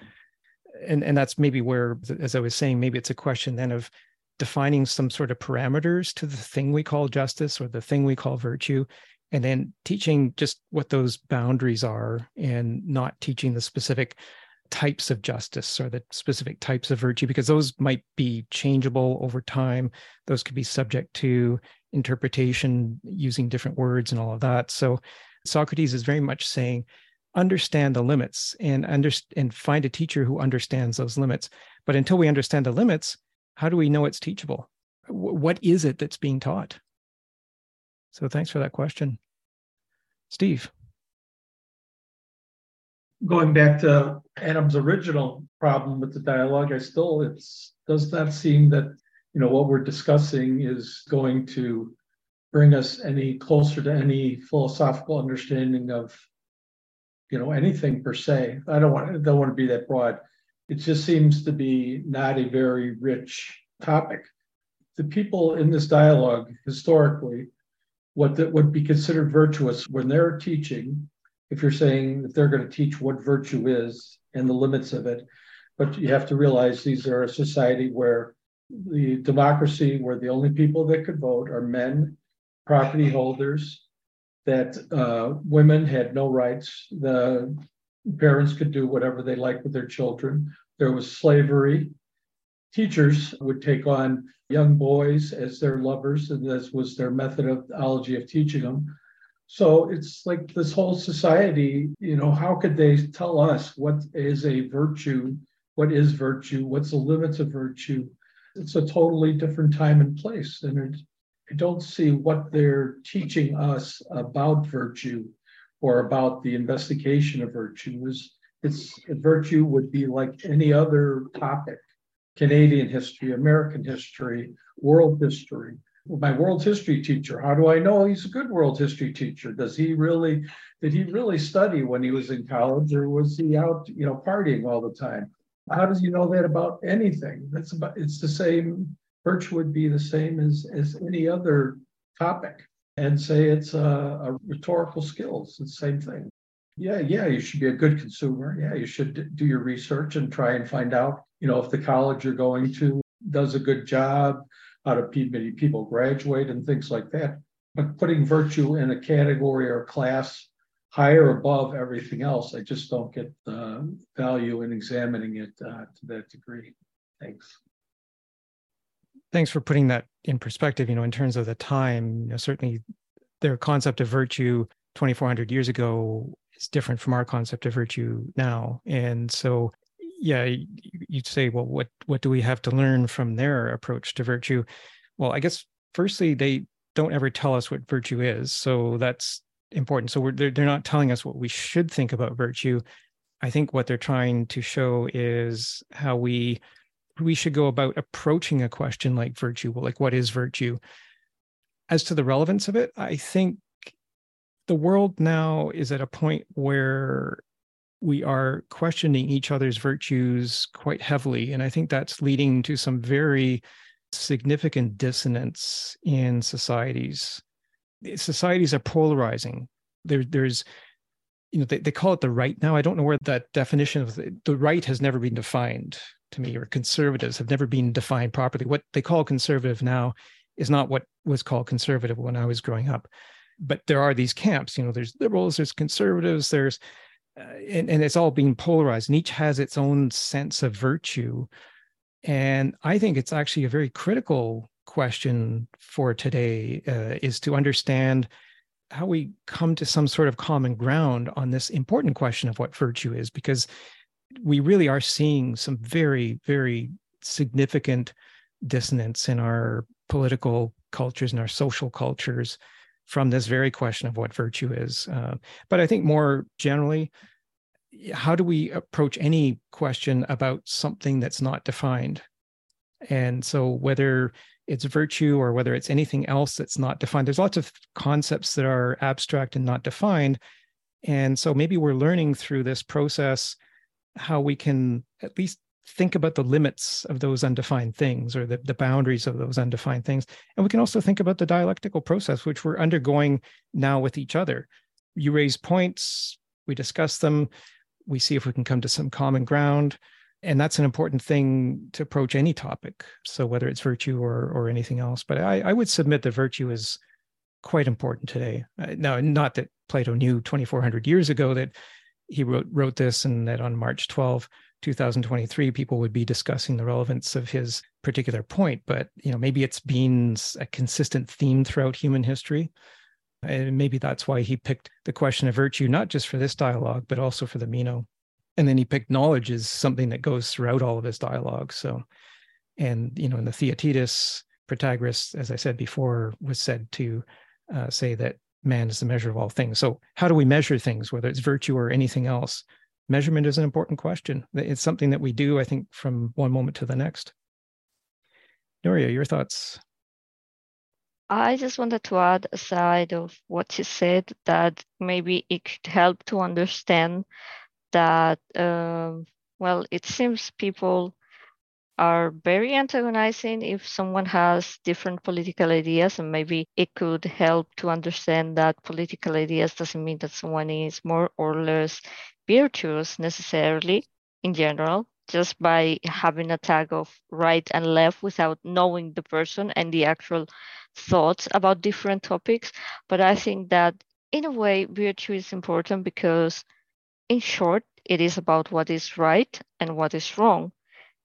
[SPEAKER 1] and and that's maybe where as i was saying maybe it's a question then of defining some sort of parameters to the thing we call justice or the thing we call virtue and then teaching just what those boundaries are and not teaching the specific types of justice or the specific types of virtue because those might be changeable over time. Those could be subject to interpretation using different words and all of that. So socrates is very much saying understand the limits and under, and find a teacher who understands those limits. But until we understand the limits how do we know it's teachable what is it that's being taught so thanks for that question steve
[SPEAKER 6] going back to Adam's original problem with the dialogue, I still it does not seem that you know what we're discussing is going to bring us any closer to any philosophical understanding of you know anything per se. I don't want I don't want to be that broad. It just seems to be not a very rich topic. The people in this dialogue historically, what that would be considered virtuous when they're teaching if you're saying that they're going to teach what virtue is and the limits of it. But you have to realize these are a society where the democracy, where the only people that could vote are men, property holders, that uh, women had no rights. The parents could do whatever they liked with their children. There was slavery. Teachers would take on young boys as their lovers, and this was their methodology of teaching them. So it's like this whole society, you know, how could they tell us what is a virtue? What is virtue? What's the limits of virtue? It's a totally different time and place. And I don't see what they're teaching us about virtue or about the investigation of virtue. Is it's virtue would be like any other topic Canadian history, American history, world history. My world history teacher, how do I know he's a good world history teacher? Does he really, did he really study when he was in college or was he out, you know, partying all the time? How does he know that about anything? That's about, it's the same, virtue would be the same as, as any other topic and say it's a, a rhetorical skills, it's the same thing. Yeah, yeah, you should be a good consumer. Yeah, you should do your research and try and find out, you know, if the college you're going to does a good job, how do many people graduate and things like that. But putting virtue in a category or class higher above everything else, I just don't get the value in examining it uh, to that degree. Thanks.
[SPEAKER 1] Thanks for putting that in perspective. You know, in terms of the time, you know, certainly their concept of virtue 2,400 years ago is different from our concept of virtue now. And so, yeah, you'd say, well, what what do we have to learn from their approach to virtue? Well, I guess firstly, they don't ever tell us what virtue is, so that's important. So they're they're not telling us what we should think about virtue. I think what they're trying to show is how we we should go about approaching a question like virtue. Like what is virtue? As to the relevance of it, I think the world now is at a point where we are questioning each other's virtues quite heavily. And I think that's leading to some very significant dissonance in societies. Societies are polarizing. There, there's, you know, they, they call it the right now. I don't know where that definition of the, the right has never been defined to me, or conservatives have never been defined properly. What they call conservative now is not what was called conservative when I was growing up but there are these camps you know there's liberals there's conservatives there's uh, and, and it's all being polarized and each has its own sense of virtue and i think it's actually a very critical question for today uh, is to understand how we come to some sort of common ground on this important question of what virtue is because we really are seeing some very very significant dissonance in our political cultures and our social cultures from this very question of what virtue is. Uh, but I think more generally, how do we approach any question about something that's not defined? And so, whether it's virtue or whether it's anything else that's not defined, there's lots of concepts that are abstract and not defined. And so, maybe we're learning through this process how we can at least think about the limits of those undefined things or the, the boundaries of those undefined things. And we can also think about the dialectical process, which we're undergoing now with each other. You raise points, we discuss them, we see if we can come to some common ground. And that's an important thing to approach any topic. So whether it's virtue or or anything else. But I, I would submit that virtue is quite important today. Uh, now, not that Plato knew 2,400 years ago that he wrote wrote this and that on March 12, 2023 people would be discussing the relevance of his particular point but you know maybe it's been a consistent theme throughout human history. And maybe that's why he picked the question of virtue not just for this dialogue but also for the meno. And then he picked knowledge as something that goes throughout all of his dialogues so and you know in the theaetetus protagoras as i said before was said to uh, say that man is the measure of all things so how do we measure things whether it's virtue or anything else measurement is an important question. It's something that we do, I think, from one moment to the next. Nuria, your thoughts?
[SPEAKER 3] I just wanted to add aside of what you said that maybe it could help to understand that, um, well, it seems people are very antagonizing if someone has different political ideas and maybe it could help to understand that political ideas doesn't mean that someone is more or less virtuous necessarily in general just by having a tag of right and left without knowing the person and the actual thoughts about different topics. But I think that in a way, virtue is important because, in short, it is about what is right and what is wrong.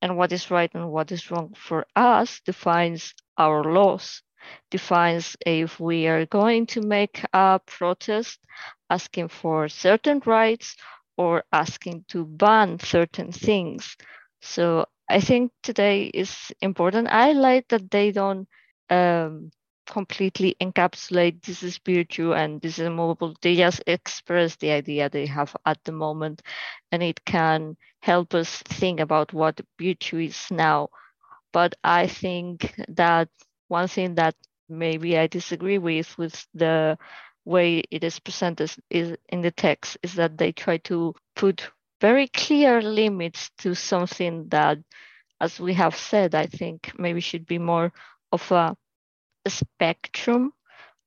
[SPEAKER 3] And what is right and what is wrong for us defines our laws. defines if we are going to make a protest asking for certain rights or asking to ban certain things. So I think today is important. I like that they don't um, completely encapsulate this is virtue and this is movable. They just express the idea they have at the moment, and it can help us think about what virtue is now. But I think that one thing that maybe I disagree with with the way it is presented is in the text is that they try to put very clear limits to something that, as we have said, I think maybe should be more of a, a spectrum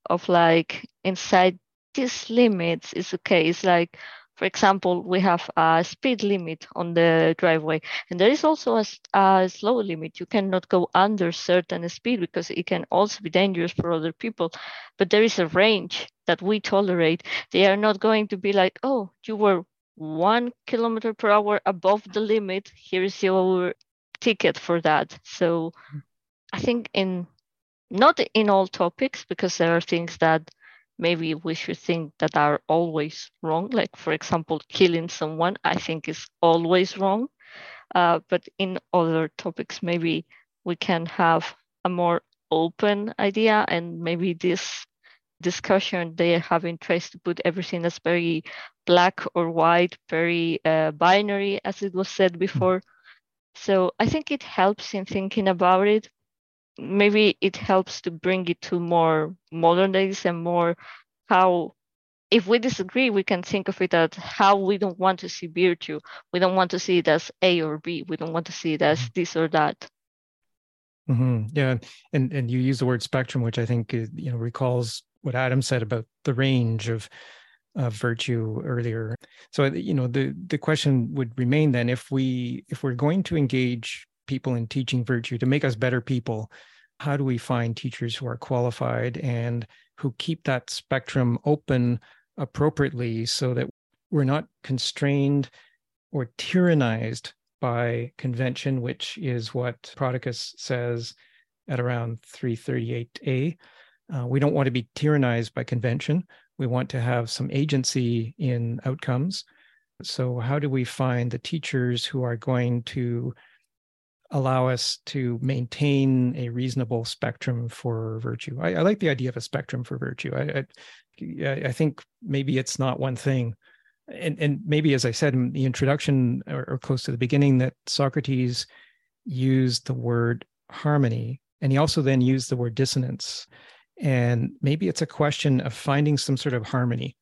[SPEAKER 3] of like inside these limits is okay. It's like for example, we have a speed limit on the driveway, and there is also a, a, slow limit. You cannot go under certain speed because it can also be dangerous for other people. But there is a range that we tolerate. They are not going to be like, oh, you were one kilometer per hour above the limit. Here is your ticket for that. So I think in not in all topics because there are things that maybe we should think that are always wrong. Like, for example, killing someone, I think is always wrong. Uh, but in other topics, maybe we can have a more open idea and maybe this discussion they are having tries to put everything as very black or white very uh, binary as it was said before so i think it helps in thinking about it maybe it helps to bring it to more modern days and more how if we disagree we can think of it as how we don't want to see virtue we don't want to see it as a or b we don't want to see it as mm-hmm. this or that
[SPEAKER 1] mm-hmm. yeah and and you use the word spectrum which i think uh, you know recalls what adam said about the range of of virtue earlier so you know the the question would remain then if we if we're going to engage people in teaching virtue to make us better people how do we find teachers who are qualified and who keep that spectrum open appropriately so that we're not constrained or tyrannized by convention which is what prodicus says at around 338a uh, we don't want to be tyrannized by convention. We want to have some agency in outcomes. So how do we find the teachers who are going to allow us to maintain a reasonable spectrum for virtue. I, I like the idea of a spectrum for virtue. I, I, I, think maybe it's not one thing. And, and maybe, as I said in the introduction or, or close to the beginning, that Socrates used the word harmony and he also then used the word dissonance. And maybe it's a question of finding some sort of harmony.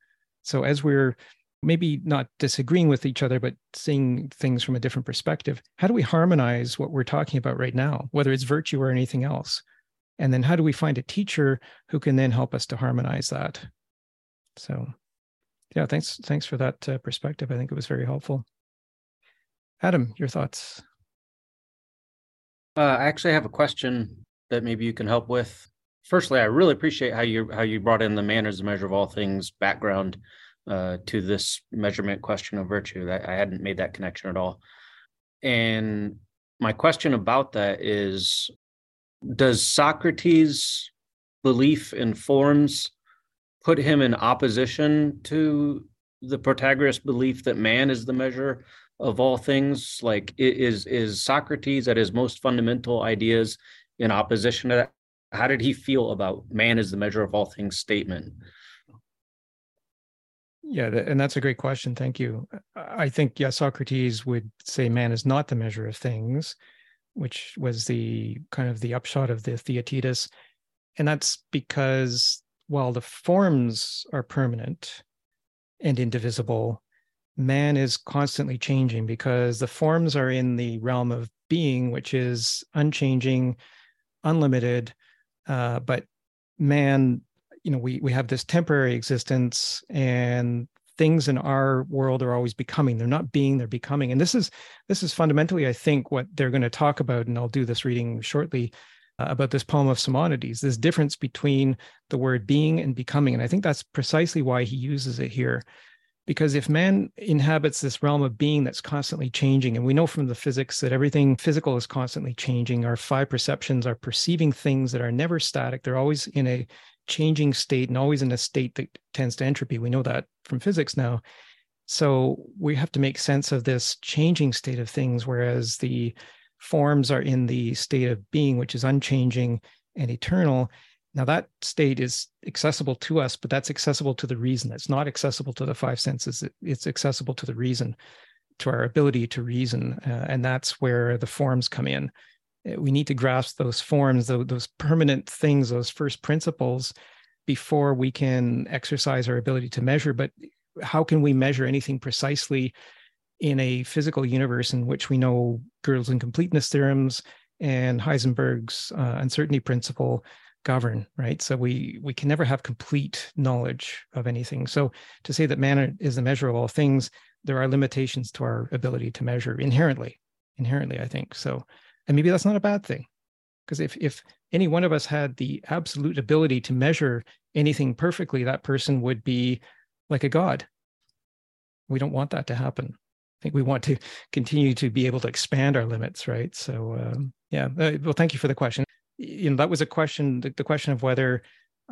[SPEAKER 1] So as we're maybe not disagreeing with each other, but seeing things from a different perspective. How do we harmonize what we're talking about right now, whether it's virtue or anything else? And then how do we find a teacher who can then help us to harmonize that? So, yeah, thanks. Thanks for that uh, perspective. I think it was very helpful. Adam, your thoughts?
[SPEAKER 5] Uh, I actually have a question that maybe you can help with. Firstly, I really appreciate how you how you brought in the man as the measure of all things background uh, to this measurement question of virtue. That I hadn't made that connection at all. And my question about that is Does Socrates' belief in forms put him in opposition to the Protagoras belief that man is the measure of all things? Like, is, is Socrates at his most fundamental ideas in opposition to that? How did he feel about man is the measure of all things statement?
[SPEAKER 1] Yeah, and that's a great question. Thank you. I think, yeah, Socrates would say man is not the measure of things, which was the kind of the upshot of the Theaetetus. And that's because while the forms are permanent and indivisible, man is constantly changing because the forms are in the realm of being, which is unchanging, unlimited. Uh, but man you know we we have this temporary existence and things in our world are always becoming. They're not being they're becoming. And this is this is fundamentally i think what they're going to talk about and i'll do this reading shortly uh, about this poem of simonides this difference between the word being and becoming. And i think that's precisely why he uses it here. Because if man inhabits this realm of being that's constantly changing, and we know from the physics that everything physical is constantly changing, our five perceptions are perceiving things that are never static. They're always in a changing state and always in a state that tends to entropy. We know that from physics now. So we have to make sense of this changing state of things, whereas the forms are in the state of being, which is unchanging and eternal. Now, that state is accessible to us, but that's accessible to the reason. It's not accessible to the five senses. It's accessible to the reason, to our ability to reason. Uh, and that's where the forms come in. Uh, we need to grasp those forms, those, those permanent things, those first principles before we can exercise our ability to measure. But how can we measure anything precisely in a physical universe in which we know Gödel's incompleteness theorems and Heisenberg's uh, uncertainty principle govern, right? So we we can never have complete knowledge of anything. So to say that man is the measure of all things, there are limitations to our ability to measure inherently. Inherently, I think so. And maybe that's not a bad thing, because if if any one of us had the absolute ability to measure anything perfectly, that person would be like a god. We don't want that to happen. I think we want to continue to be able to expand our limits, right? So, um, yeah. Uh, well, thank you for the question. You know, that was a question. The, the question of whether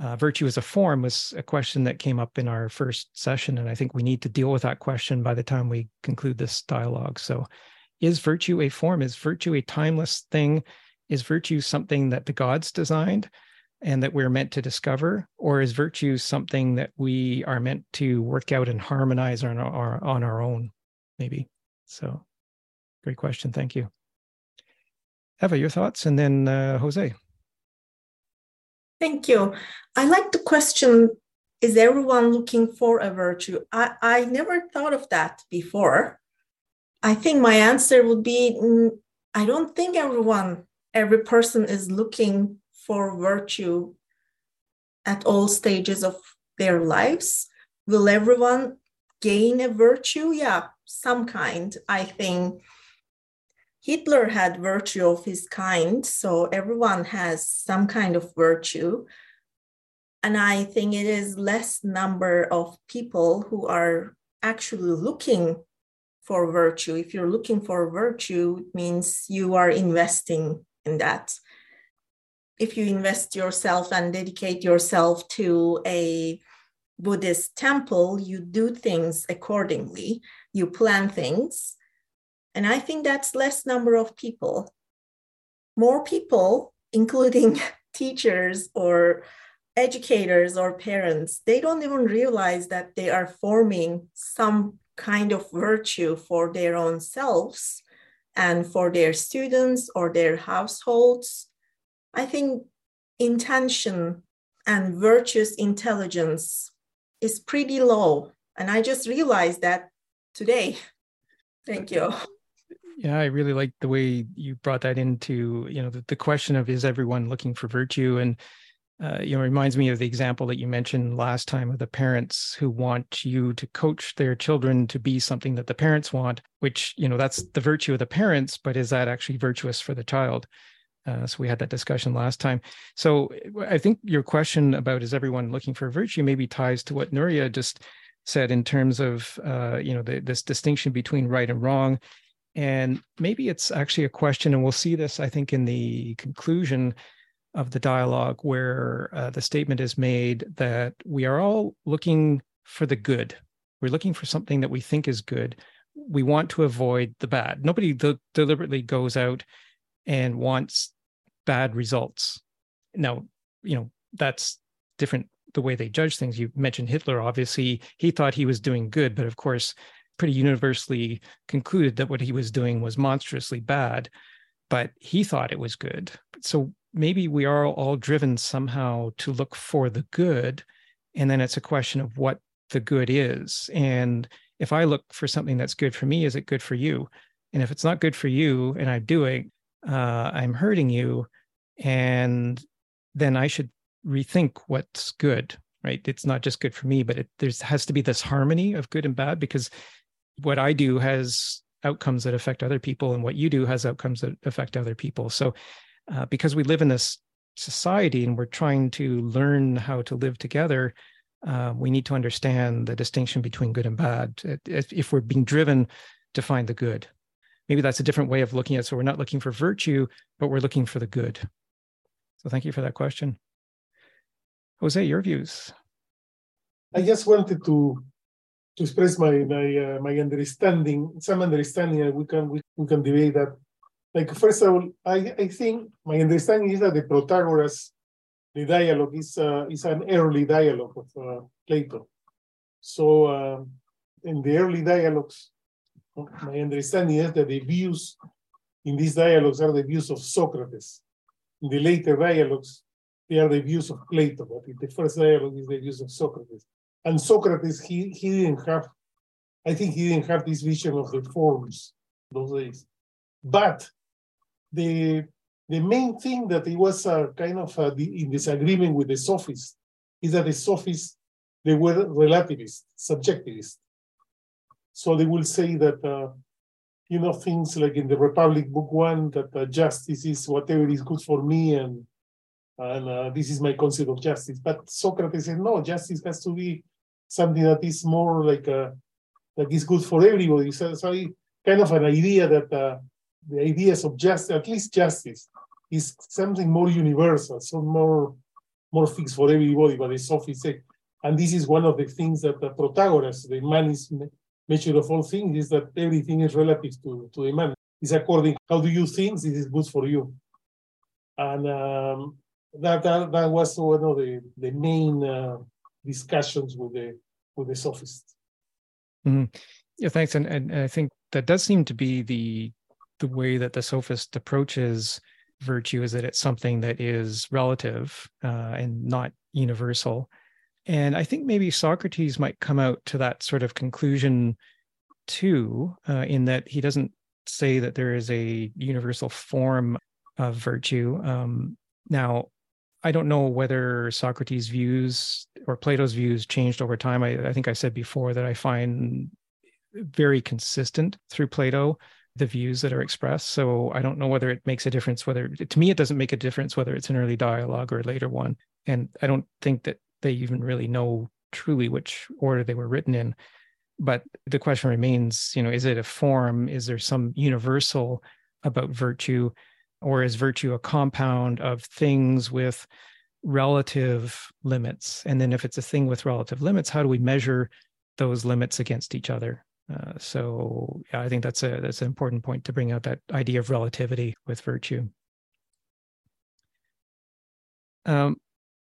[SPEAKER 1] uh, virtue as a form was a question that came up in our first session, and I think we need to deal with that question by the time we conclude this dialogue. So, is virtue a form? Is virtue a timeless thing? Is virtue something that the gods designed? and that we're meant to discover or is virtue something that we are meant to work out and harmonize on our, on our own maybe. So, great question. Thank you. Eva, your thoughts, and then uh, Jose.
[SPEAKER 4] Thank you. I like the question Is everyone looking for a virtue? I, I never thought of that before. I think my answer would be mm, I don't think everyone, every person is looking for virtue at all stages of their lives. Will everyone gain a virtue? Yeah, some kind. I think Hitler had virtue of his kind, so everyone has some kind of virtue. And I think it is less number of people who are actually looking for virtue. If you're looking for virtue, it means you are investing in that. If you invest yourself and dedicate yourself to a Buddhist temple, you do things accordingly, you plan things. And I think that's less number of people. More people, including teachers or educators or parents, they don't even realize that they are forming some kind of virtue for their own selves and for their students or their households. I think intention and virtuous intelligence is pretty low. And I just realized that today. Thank you.
[SPEAKER 1] Yeah, I really like the way you brought that into, you know, the, the question of is everyone looking for virtue? And, uh, you know, reminds me of the example that you mentioned last time of the parents who want you to coach their children to be something that the parents want, which, you know, that's the virtue of the parents, but is that actually virtuous for the child? Uh, so we had that discussion last time. So I think your question about is everyone looking for virtue maybe ties to what Nuria just said in terms of uh, you know the, this distinction between right and wrong, and maybe it's actually a question, and we'll see this I think in the conclusion of the dialogue where uh, the statement is made that we are all looking for the good. We're looking for something that we think is good. We want to avoid the bad. Nobody de- deliberately goes out and wants bad results. Now, you know, that's different the way they judge things. You mentioned Hitler, obviously, he thought he was doing good, but of course, pretty universally concluded that what he was doing was monstrously bad, but he thought it was good. So maybe we are all driven somehow to look for the good. And then it's a question of what the good is. And if I look for something that's good for me, is it good for you? And if it's not good for you and I'm doing, uh, I'm hurting you, and then I should rethink what's good, right? It's not just good for me, but it there's has to be this harmony of good and bad because what I do has outcomes that affect other people, and what you do has outcomes that affect other people. So, uh, because we live in this society and we're trying to learn how to live together, uh, we need to understand the distinction between good and bad if, if we're being driven to find the good. Maybe that's a different way of looking at it. So we're not looking for virtue, but we're looking for the good. So thank you for that question. Jose, your views.
[SPEAKER 7] I just wanted to to express my my uh, my understanding, some understanding, and we can we, we can debate that. Like first of all, I I think my understanding is that the Protagoras, the dialogue is uh, is an early dialogue of uh, Plato. So uh, in the early dialogues, my understanding is that the views in these dialogues are the views of Socrates. In the later dialogues, they are the views of Plato, but in the first dialogue is the views of Socrates. And Socrates, he, he didn't have, I think he didn't have this vision of the forms those days. But the the main thing that it was uh, kind of the, in disagreement with the sophists is that the sophists they were relativist, subjectivist. So they will say that uh, you know things like in the Republic Book One that uh, justice is whatever is good for me and and uh, this is my concept of justice. But Socrates said, no, justice has to be something that is more like a, uh, like is good for everybody. So, so kind of an idea that uh, the ideas of justice, at least justice, is something more universal, so more more fixed for everybody. But it's sophists say, and this is one of the things that the Protagoras, the man is measure of all things, is that everything is relative to, to the man. It's according how do you think this is good for you. And um, that, that that was one of the the main uh, discussions with the with the sophists.
[SPEAKER 1] Mm-hmm. Yeah, thanks. And, and I think that does seem to be the the way that the sophist approaches virtue is that it's something that is relative uh, and not universal. And I think maybe Socrates might come out to that sort of conclusion too, uh, in that he doesn't say that there is a universal form of virtue. Um, now, I don't know whether Socrates' views or Plato's views changed over time. I, I, think I said before that I find very consistent through Plato the views that are expressed. So I don't know whether it makes a difference whether to me it doesn't make a difference whether it's an early dialogue or a later one. And I don't think that they even really know truly which order they were written in. But the question remains, you know, is it a form? Is there some universal about virtue? or is virtue a compound of things with relative limits? And then if it's a thing with relative limits, how do we measure those limits against each other? Uh, so yeah, I think that's a that's an important point to bring out that idea of relativity with virtue. Um,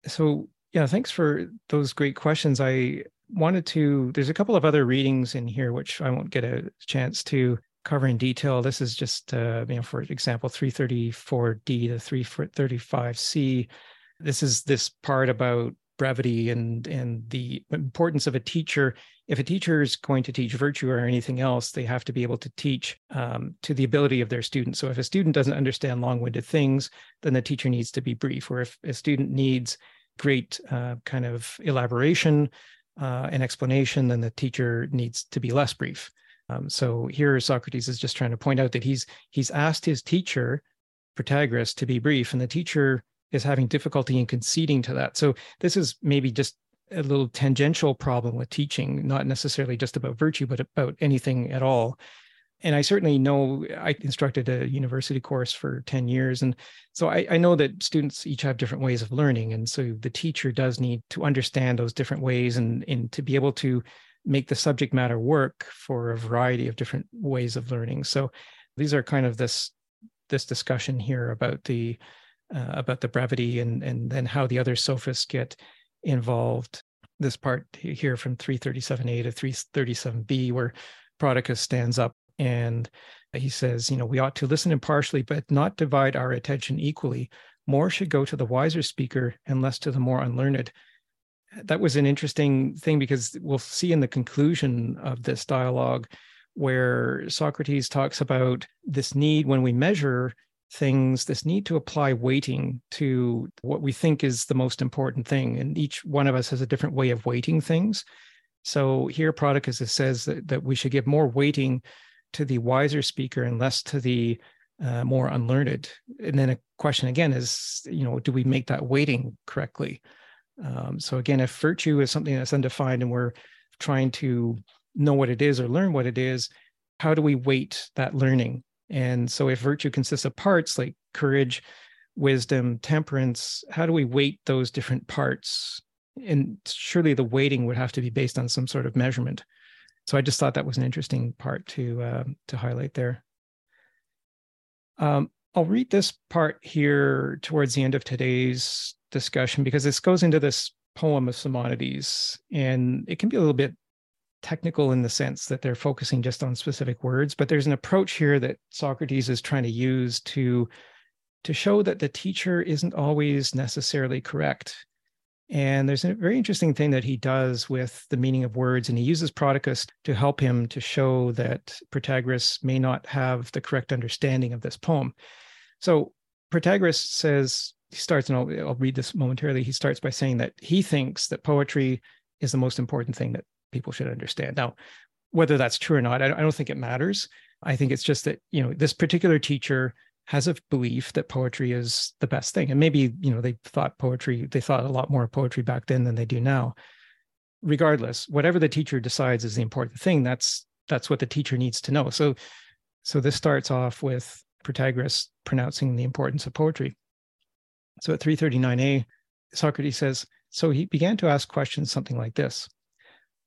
[SPEAKER 1] so yeah, thanks for those great questions. I wanted to. There's a couple of other readings in here which I won't get a chance to cover in detail. This is just, uh, you know, for example, 334D to 335C. This is this part about brevity and and the importance of a teacher. If a teacher is going to teach virtue or anything else, they have to be able to teach um, to the ability of their student. So if a student doesn't understand long-winded things, then the teacher needs to be brief. Or if a student needs great uh, kind of elaboration uh, and explanation, then the teacher needs to be less brief. Um, so here Socrates is just trying to point out that he's he's asked his teacher, Protagoras, to be brief, and the teacher is having difficulty in conceding to that. So this is maybe just a little tangential problem with teaching, not necessarily just about virtue, but about anything at all. And I certainly know I instructed a university course for 10 years. And so I, I, know that students each have different ways of learning. And so the teacher does need to understand those different ways and, and to be able to make the subject matter work for a variety of different ways of learning. So these are kind of this this discussion here about the uh, about the brevity and and then how the other sophists get involved. This part here from 337a to 337b, where Prodicus stands up and he says, you know, we ought to listen impartially, but not divide our attention equally. More should go to the wiser speaker and less to the more unlearned that was an interesting thing because we'll see in the conclusion of this dialogue where Socrates talks about this need when we measure things, this need to apply weighting to what we think is the most important thing. And each one of us has a different way of weighting things. So here, Prodicus says that, that we should give more weighting to the wiser speaker and less to the uh, more unlearned. And then a question again is, you know, do we make that weighting correctly? Um, so again, if virtue is something that's undefined and we're trying to know what it is or learn what it is, how do we weight that learning? And so if virtue consists of parts like courage, wisdom, temperance, how do we weight those different parts? And surely the weighting would have to be based on some sort of measurement. So I just thought that was an interesting part to uh, to highlight there. Um, I'll read this part here towards the end of today's discussion because this goes into this poem of Simonides, and it can be a little bit technical in the sense that they're focusing just on specific words, but there's an approach here that Socrates is trying to use to to show that the teacher isn't always necessarily correct. And there's a very interesting thing that he does with the meaning of words, and he uses Prodicus to help him to show that Protagoras may not have the correct understanding of this poem. So Protagoras says, he starts, and I'll, I'll read this momentarily. He starts by saying that he thinks that poetry is the most important thing that people should understand. Now, whether that's true or not, I don't think it matters. I think it's just that, you know, this particular teacher has a belief that poetry is the best thing. And maybe, you know, they thought poetry, they thought a lot more of poetry back then than they do now. Regardless, whatever the teacher decides is the important thing, that's that's what the teacher needs to know. So so this starts off with Protagoras pronouncing the importance of poetry. So at 339a, Socrates says, so he began to ask questions something like this.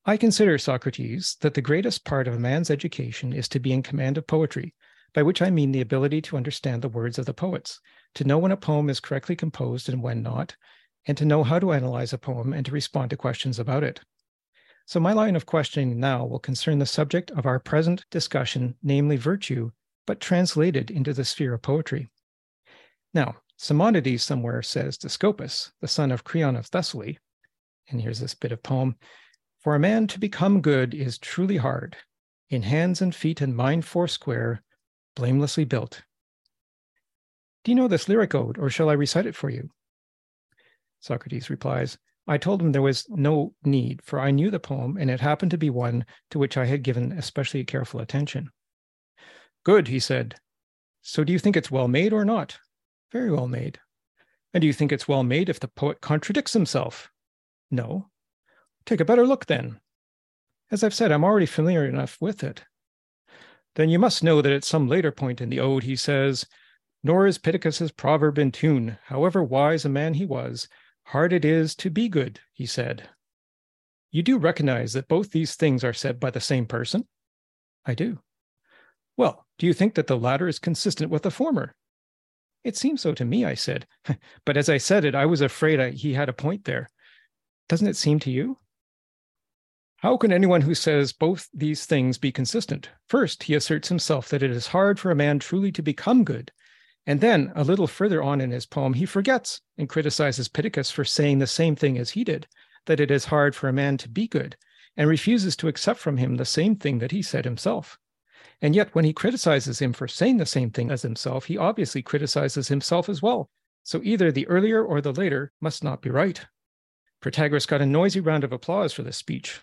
[SPEAKER 1] I consider, Socrates, that the greatest part of a man's education is to be in command of poetry, by which I mean the ability to understand the words of the poets, to know when a poem is correctly composed and when not, and to know how to analyze a poem and to respond to questions about it. So, my line of questioning now will concern the subject of our present discussion, namely virtue, but translated into the sphere of poetry. Now, Simonides somewhere says to Scopas, the son of Creon of Thessaly, and here's this bit of poem For a man to become good is truly hard. In hands and feet and mind foursquare, blamelessly built. Do you know this lyric ode, or shall I recite it for you? Socrates replies, I told him there was no need, for I knew the poem, and it happened to be one to which I had given especially careful attention. Good, he said. So do you think it's well made or not? Very well made. And do you think it's well made if the poet contradicts himself? No. Take a better look then. As I've said, I'm already familiar enough with it then you must know that at some later point in the ode he says, Nor is Pittacus's proverb in tune, however wise a man he was, hard it is to be good, he said. You do recognize that both these things are said by the same person? I do. Well, do you think that the latter is consistent with the former? It seems so to me, I said. but as I said it, I was afraid I, he had a point there. Doesn't it seem to you? How can anyone who says both these things be consistent? First, he asserts himself that it is hard for a man truly to become good. And then, a little further on in his poem, he forgets and criticizes Pittacus for saying the same thing as he did, that it is hard for a man to be good, and refuses to accept from him the same thing that he said himself. And yet, when he criticizes him for saying the same thing as himself, he obviously criticizes himself as well. So either the earlier or the later must not be right. Protagoras got a noisy round of applause for this speech,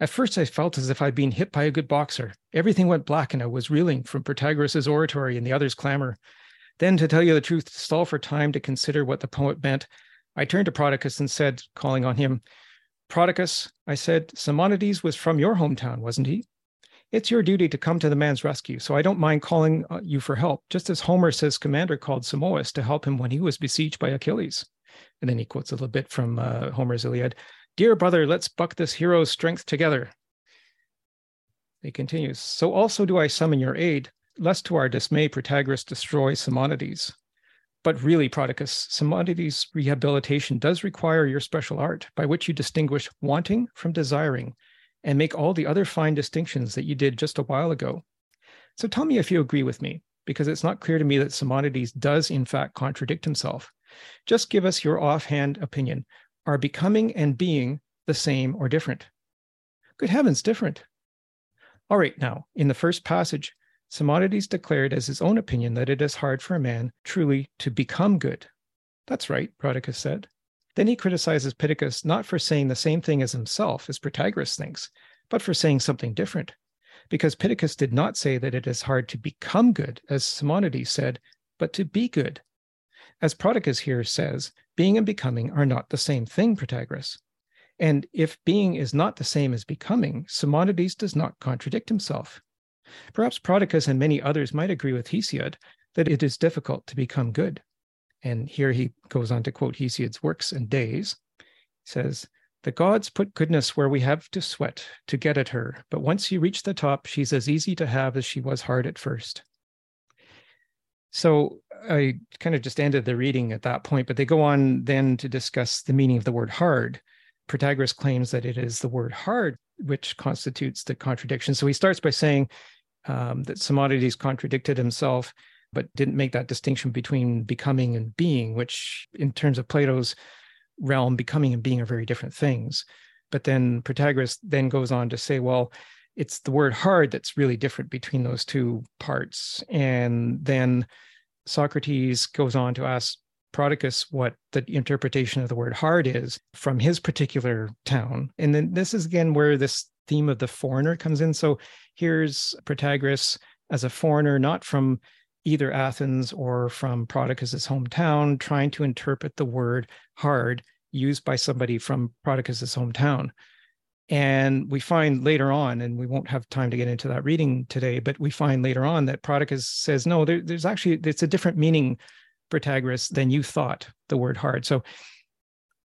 [SPEAKER 1] at first, I felt as if I'd been hit by a good boxer. Everything went black, and I was reeling from Protagoras' oratory and the others' clamor. Then, to tell you the truth, to stall for time to consider what the poet meant, I turned to Prodicus and said, calling on him, Prodicus, I said, Simonides was from your hometown, wasn't he? It's your duty to come to the man's rescue, so I don't mind calling uh, you for help, just as Homer says Scamander called Simois to help him when he was besieged by Achilles. And then he quotes a little bit from uh, Homer's Iliad. Dear brother, let's buck this hero's strength together. He continues, So also do I summon your aid, lest to our dismay Protagoras destroy Simonides. But really, Prodicus, Simonides' rehabilitation does require your special art, by which you distinguish wanting from desiring, and make all the other fine distinctions that you did just a while ago. So tell me if you agree with me, because it's not clear to me that Simonides does in fact contradict himself. Just give us your offhand opinion. Are becoming and being the same or different? Good heavens, different. All right, now, in the first passage, Simonides declared as his own opinion that it is hard for a man truly to become good. That's right, Prodicus said. Then he criticizes Pittacus not for saying the same thing as himself, as Protagoras thinks, but for saying something different. Because Pittacus did not say that it is hard to become good, as Simonides said, but to be good. As Prodicus here says, being and becoming are not the same thing, Protagoras. And if being is not the same as becoming, Simonides does not contradict himself. Perhaps Prodicus and many others might agree with Hesiod that it is difficult to become good. And here he goes on to quote Hesiod's works and days. He says, The gods put goodness where we have to sweat to get at her, but once you reach the top, she's as easy to have as she was hard at first. So I kind of just ended the reading at that point, but they go on then to discuss the meaning of the word hard. Protagoras claims that it is the word hard which constitutes the contradiction. So he starts by saying um, that Simonides contradicted himself, but didn't make that distinction between becoming and being, which in terms of Plato's realm, becoming and being are very different things. But then Protagoras then goes on to say, well, it's the word hard that's really different between those two parts. And then Socrates goes on to ask Prodicus what the interpretation of the word hard is from his particular town. And then this is again where this theme of the foreigner comes in. So here's Protagoras as a foreigner, not from either Athens or from Prodicus's hometown, trying to interpret the word hard used by somebody from Prodicus's hometown. And we find later on, and we won't have time to get into that reading today, but we find later on that Prodicus says, no, there, there's actually, it's a different meaning Protagoras than you thought the word hard. So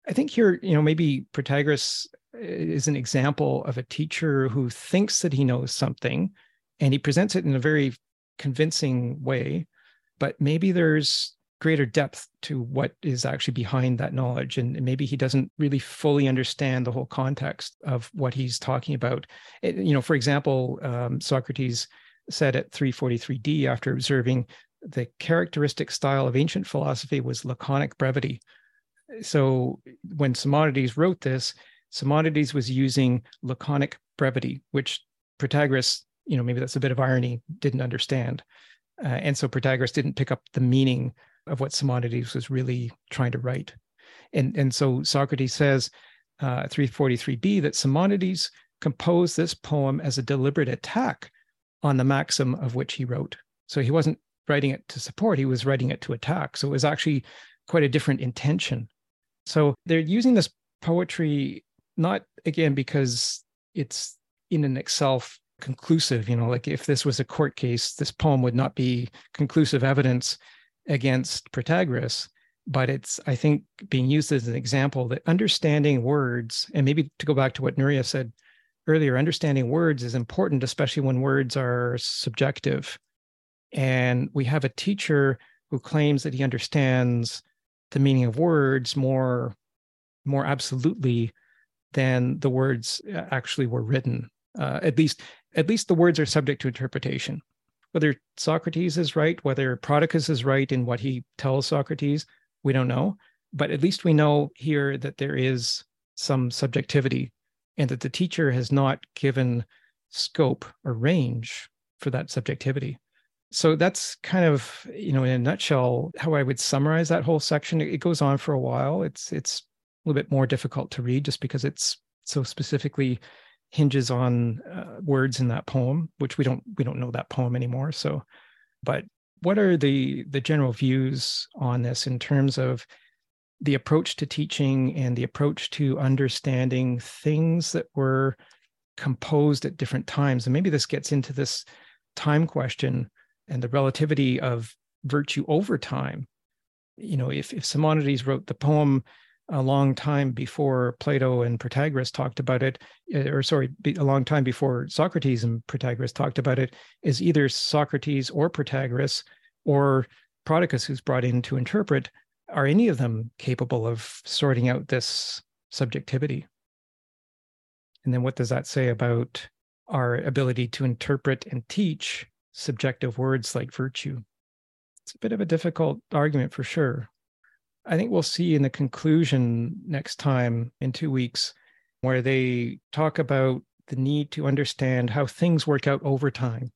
[SPEAKER 1] I think here, you know, maybe Protagoras uh, is an example of a teacher who thinks that he knows something and he presents it in a very convincing way, but maybe there's greater depth to what is actually behind that knowledge and maybe he doesn't really fully understand the whole context of what he's talking about it, you know for example um, socrates said at 343d after observing the characteristic style of ancient philosophy was laconic brevity. So when Simonides wrote this, Simonides was using laconic brevity, which Protagoras, you know, maybe that's a bit of irony, didn't understand. Uh, and so Protagoras didn't pick up the meaning of what Simonides was really trying to write. And, and so Socrates says, uh, 343b, that Simonides composed this poem as a deliberate attack on the maxim of which he wrote. So he wasn't writing it to support, he was writing it to attack. So it was actually quite a different intention. So they're using this poetry not again because it's in and itself conclusive, you know, like if this was a court case, this poem would not be conclusive evidence against Protagoras, but it's, I think, being used as an example that understanding words, and maybe to go back to what Nuria said earlier, understanding words is important, especially when words are subjective. And we have a teacher who claims that he understands the meaning of words more, more absolutely than the words uh, actually were written. Uh, at least, at least the words are subject to interpretation. Whether Socrates is right, whether Prodicus is right in what he tells Socrates, we don't know. But at least we know here that there is some subjectivity and that the teacher has not given scope or range for that subjectivity. So that's kind of you know in a nutshell how i would summarize that whole section. It goes on for a while. It's it's a little bit more difficult to read just because it's so specifically hinges on uh, words in that poem which we don't we don't know that poem anymore so but what are the the general views on this in terms of the approach to teaching and the approach to understanding things that were composed at different times and maybe this gets into this time question and the relativity of virtue over time. You know, if, if Simonides wrote the poem a long time before Plato and Protagoras talked about it, eh, or sorry, a long time before Socrates and Protagoras talked about it, is either Socrates or Protagoras or Prodicus, who's brought in to interpret, are any of them capable of sorting out this subjectivity? And then what does that say about our ability to interpret and teach subjective words like virtue. It's a bit of a difficult argument for sure. I think we'll see in the conclusion next time in two weeks, where they talk about the need to understand how things work out over time.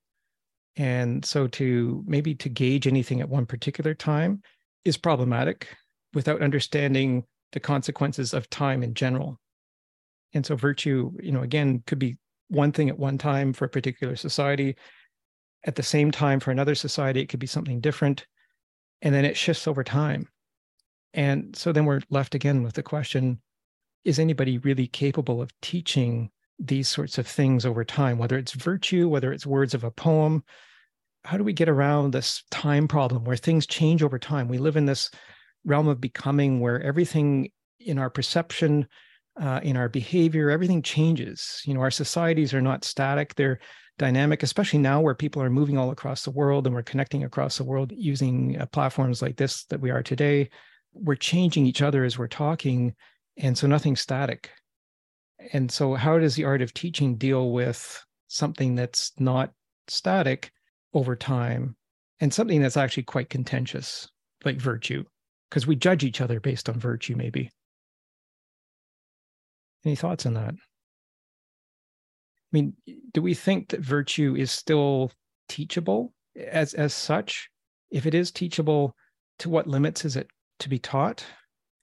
[SPEAKER 1] And so to maybe to gauge anything at one particular time is problematic without understanding the consequences of time in general. And so virtue, you know, again, could be one thing at one time for a particular society, at the same time for another society it could be something different and then it shifts over time And so then we're left again with the question is anybody really capable of teaching these sorts of things over time, whether it's virtue, whether it's words of a poem? How do we get around this time problem where things change over time? We live in this realm of becoming where everything in our perception, uh, in our behavior, everything changes. You know, our societies are not static, they're dynamic, especially now where people are moving all across the world and we're connecting across the world using uh, platforms like this that we are today. We're changing each other as we're talking. And so nothing's static. And so, how does the art of teaching deal with something that's not static over time and something that's actually quite contentious, like virtue? Because we judge each other based on virtue, maybe. Any thoughts on that? I mean, do we think that virtue is still teachable as as such? If it is teachable, to what limits is it to be taught?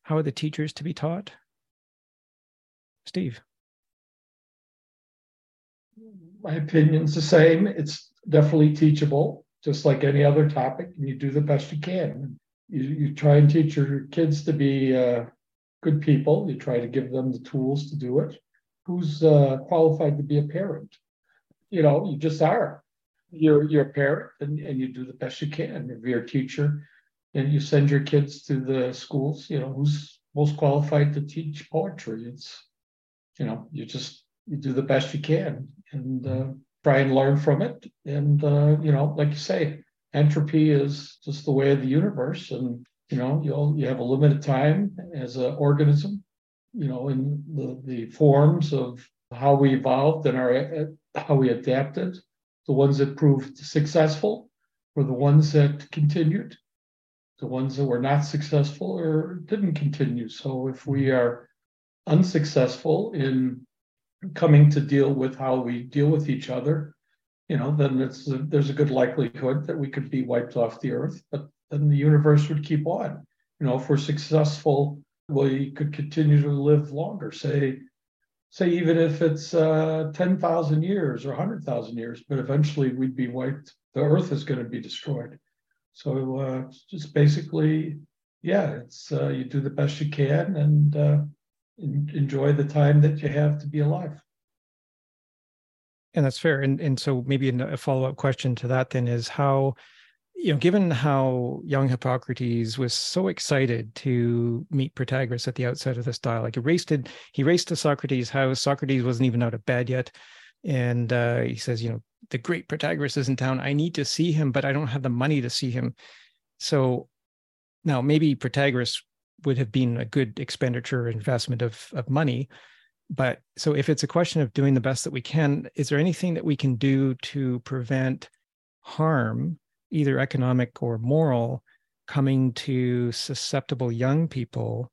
[SPEAKER 1] How are the teachers to be taught? Steve.
[SPEAKER 6] My opinion's the same. It's definitely teachable, just like any other topic, and you do the best you can. You, you try and teach your kids to be uh, good people. You try to give them the tools to do it. Who's uh, qualified to be a parent? You know, you just are. You're you're a parent, and, and you do the best you can. If you're a teacher, and you send your kids to the schools, you know, who's most qualified to teach poetry? It's you know, you just you do the best you can and uh, try and learn from it. And uh, you know, like you say, entropy is just the way of the universe, and you know, you'll you have a limited time as an organism. You know, in the the forms of how we evolved and our uh, how we adapted, the ones that proved successful were the ones that continued. The ones that were not successful or didn't continue. So if we are unsuccessful in coming to deal with how we deal with each other, you know, then it's a, there's a good likelihood that we could be wiped off the earth, but then the universe would keep on. You know, if we're successful, we could continue to live longer. Say, say even if it's uh, ten thousand years or hundred thousand years, but eventually we'd be wiped. The earth is going to be destroyed. So uh, it's just basically, yeah, it's uh, you do the best you can and uh, enjoy the time that you have to be alive.
[SPEAKER 1] And that's fair. And and so maybe a follow up question to that then is how, you know, given how young Hippocrates was so excited to meet Protagoras at the outset of this dialogue, he raced it, he raced to Socrates' house. Socrates wasn't even out of bed yet, and uh, he says, you know, the great Protagoras is in town. I need to see him, but I don't have the money to see him. So now maybe Protagoras would have been a good expenditure investment of of money but so if it's a question of doing the best that we can is there anything that we can do to prevent harm either economic or moral coming to susceptible young people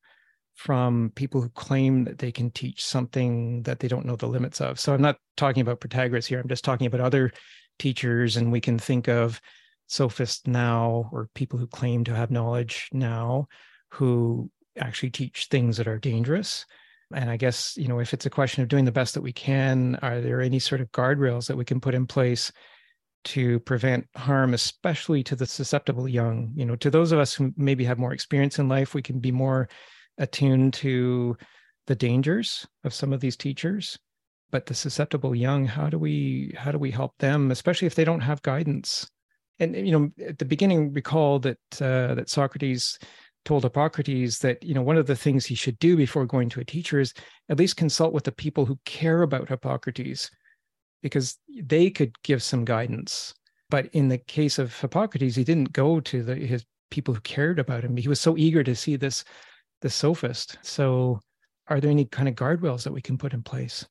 [SPEAKER 1] from people who claim that they can teach something that they don't know the limits of so i'm not talking about protagoras here i'm just talking about other teachers and we can think of sophists now or people who claim to have knowledge now who actually teach things that are dangerous. And I guess, you know, if it's a question of doing the best that we can, are there any sort of guardrails that we can put in place to prevent harm, especially to the susceptible young? You know, to those of us who maybe have more experience in life, we can be more attuned to the dangers of some of these teachers but the susceptible young how do we how do we help them especially if they don't have guidance? And you know at the beginning recall that uh, that socrates told Hippocrates that you know one of the things he should do before going to a teacher is at least consult with the people who care about Hippocrates because they could give some guidance. But in the case of Hippocrates he didn't go to the his people who cared about him. He was so eager to see this the sophist so are there any kind of guardrails that we can put in place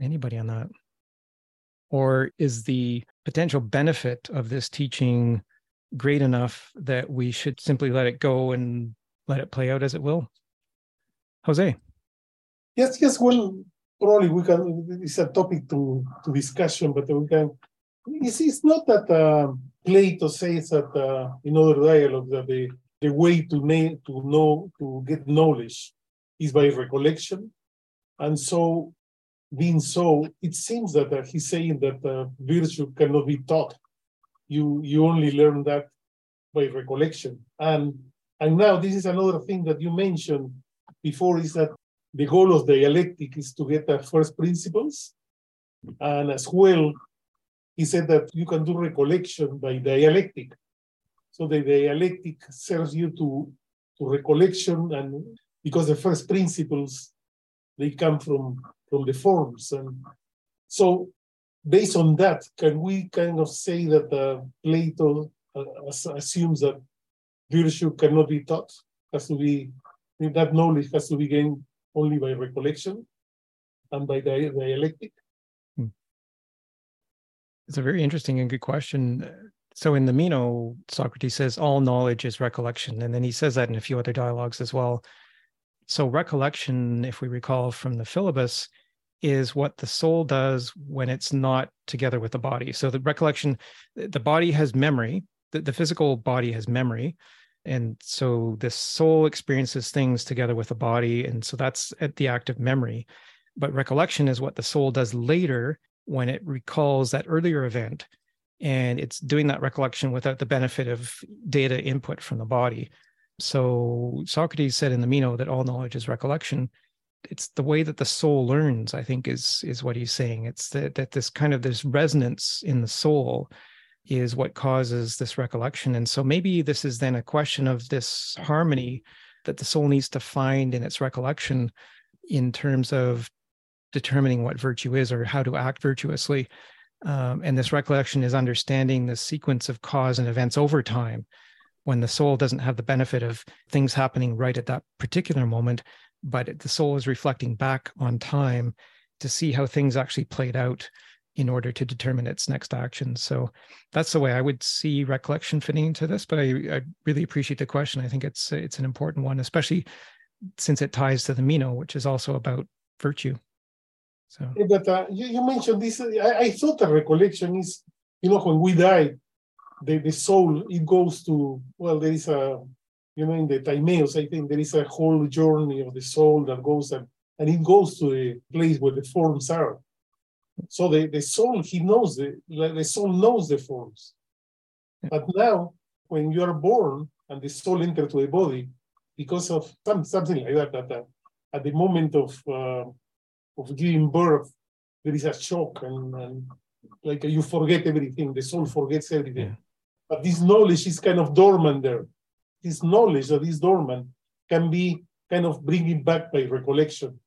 [SPEAKER 1] anybody on that or is the potential benefit of this teaching great enough that we should simply let it go and let it play out as it will? Jose.
[SPEAKER 7] Yes, yes. Well, probably we can. It's a topic to to discussion, but we can. It's, it's not that uh, Plato says that uh, in other dialogue that the the way to to know to get knowledge is by recollection, and so being so, it seems that uh, he's saying that uh, virtue cannot be taught you you only learn that by recollection and And now this is another thing that you mentioned before is that the goal of dialectic is to get the first principles. And as well, he said that you can do recollection by dialectic. So the dialectic serves you to, to recollection and because the first principles, they come from, from the forms. And so based on that, can we kind of say that uh, Plato uh, assumes that virtue cannot be taught, has to be, that knowledge has to be gained only by recollection and by dialectic? Hmm.
[SPEAKER 1] It's a very interesting and good question. So in the Meno, Socrates says all knowledge is recollection. And then he says that in a few other dialogues as well. So recollection, if we recall from the Philebus, is what the soul does when it's not together with the body. So the recollection, the body has memory, the, the physical body has memory, and so the soul experiences things together with the body and so that's at the act of memory but recollection is what the soul does later when it recalls that earlier event and it's doing that recollection without the benefit of data input from the body so socrates said in the meno that all knowledge is recollection it's the way that the soul learns i think is is what he's saying it's that, that this kind of this resonance in the soul is what causes this recollection. And so maybe this is then a question of this harmony that the soul needs to find in its recollection in terms of determining what virtue is or how to act virtuously. Um, and this recollection is understanding the sequence of cause and events over time when the soul doesn't have the benefit of things happening right at that particular moment, but the soul is reflecting back on time to see how things actually played out in order to determine its next action. So that's the way I would see recollection fitting into this. But I, I really appreciate the question. I think it's it's an important one, especially since it ties to the Meno, which is also about virtue. So,
[SPEAKER 7] but uh, you, you, mentioned this. I, I, thought the recollection is, you know, when we die, the, the soul it goes to well, there is a, you know, in the Timaeus, I think there is a whole journey of the soul that goes and and it goes to the place where the forms are. So the, the soul, he knows the, the soul knows the forms. But now, when you are born and the soul enters to the body, because of some, something like that, that uh, at the moment of uh, of giving birth, there is a shock and, and like you forget everything. The soul forgets everything. Yeah. But this knowledge is kind of dormant there. This knowledge that is dormant can be kind of bringing back by recollection.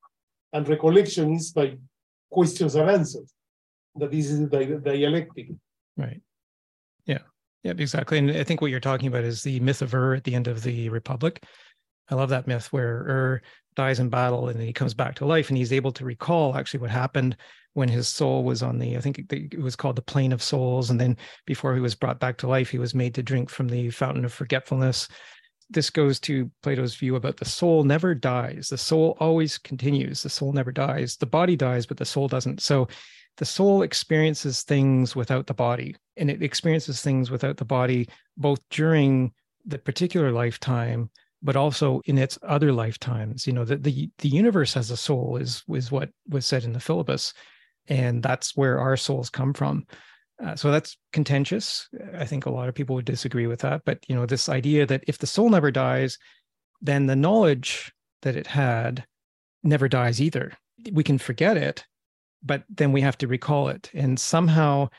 [SPEAKER 7] And recollection is by questions and answers. That this is the dialectic.
[SPEAKER 1] Right. Yeah. Yeah, exactly. And I think what you're talking about is the myth of Ur at the end of the Republic. I love that myth where Ur dies in battle and then he comes back to life and he's able to recall actually what happened when his soul was on the, I think it was called the plane of souls. And then before he was brought back to life, he was made to drink from the fountain of forgetfulness this goes to Plato's view about the soul never dies. The soul always continues. The soul never dies. The body dies, but the soul doesn't. So the soul experiences things without the body, and it experiences things without the body both during the particular lifetime, but also in its other lifetimes. You know, the the, the universe has a soul is is what was said in the Philebus, and that's where our souls come from. Uh, so that's contentious. I think a lot of people would disagree with that. But you know, this idea that if the soul never dies, then the knowledge that it had never dies either. We can forget it, but then we have to recall it. And somehow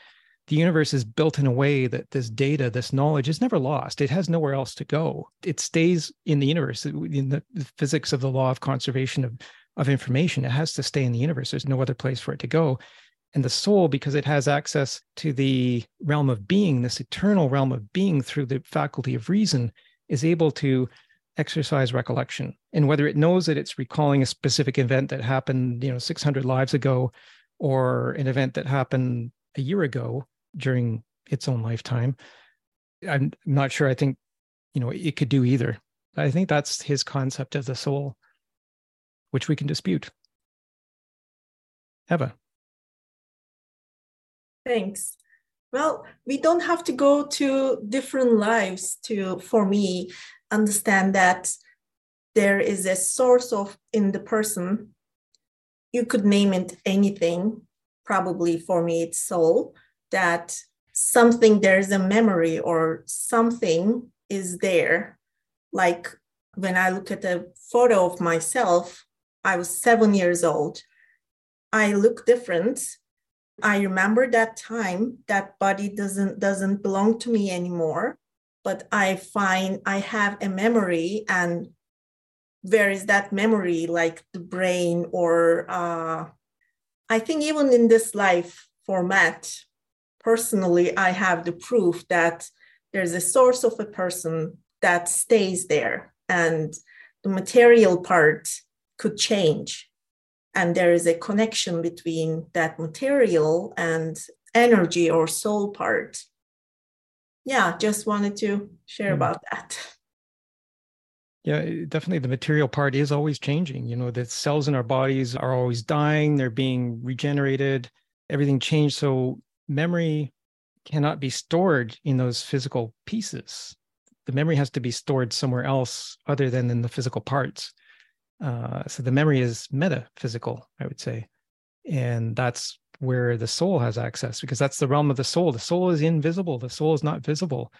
[SPEAKER 1] the universe is built in a way that this data, this knowledge is never lost. It has nowhere else to go. It stays in the universe. Uh, in the physics of the law of conservation of, of information, it has to stay in the universe. There's no other place for it to go. And the soul, because it has access to the realm of being, this eternal realm of being through the faculty of reason, is able to exercise recollection. And whether it knows that it's recalling a specific event that happened, you know, 600 lives ago, or an event that happened a year ago during its own lifetime, I'm not sure. I think, you know, it could do either. I think that's his concept of the soul, which we can dispute. Eva.
[SPEAKER 4] Thanks. Well, we don't have to go to different lives to, for me, understand that there is a source of in the person. You could name it anything. Probably for me, it's soul. That something there's a memory or something is there Like when I look at a photo of myself, I was seven years old. I look different. I remember that time that body doesn't doesn't belong to me anymore, but I find I have a memory and where is that memory like the brain or uh, I think even in this life format, personally, I have the proof that there's a source of a person that stays there and the material part could change. And there is a connection between that material and energy or soul part. Yeah just wanted to share mm. about that.
[SPEAKER 1] Yeah definitely the material part is always changing. You know the cells in our bodies are always dying they're being regenerated everything changed. So memory cannot be stored in those physical pieces the memory has to be stored somewhere else other than in the physical parts. Uh, so the memory is metaphysical, I would say. And that's where the soul has access because that's the realm of the soul. The soul is invisible, the soul is not visible.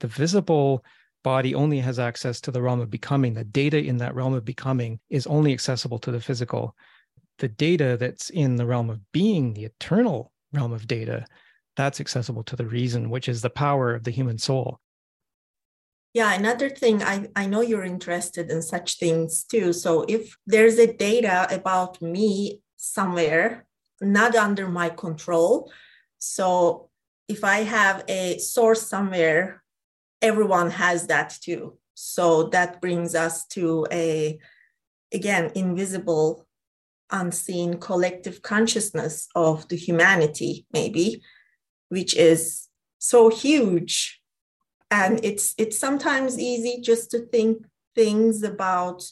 [SPEAKER 1] The visible body only has access to the realm of becoming. The data in that realm of becoming is only accessible to the physical. The data that's in the realm of being, the eternal realm of data, that's accessible to the reason, which is the power of the human soul.
[SPEAKER 4] Yeah, another thing, I, I know you're interested in such things too. So if there's a data about me somewhere, not under my control, so if I have a source somewhere, everyone has that too. So that brings us to a, again, invisible, unseen collective consciousness of the humanity, maybe, which is so huge. And it's it's sometimes easy just to think things about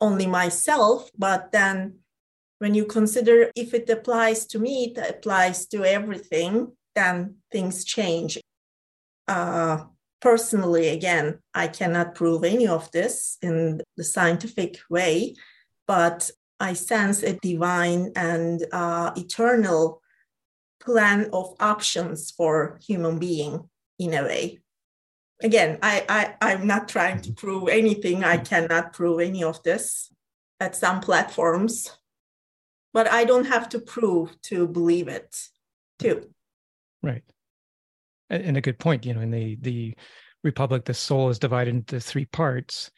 [SPEAKER 4] only myself but then when you consider if it applies to me it applies to everything then things change. Uh, personally again i cannot prove any of this in the scientific way but i sense a divine and uh, eternal plan of options for human being in a way again, I, I, I'm not trying to prove anything. I cannot prove any of this at some platforms, but I don't have to prove to believe it too.
[SPEAKER 1] Right. And a good point, you know, in the, the Republic, the soul is divided into three parts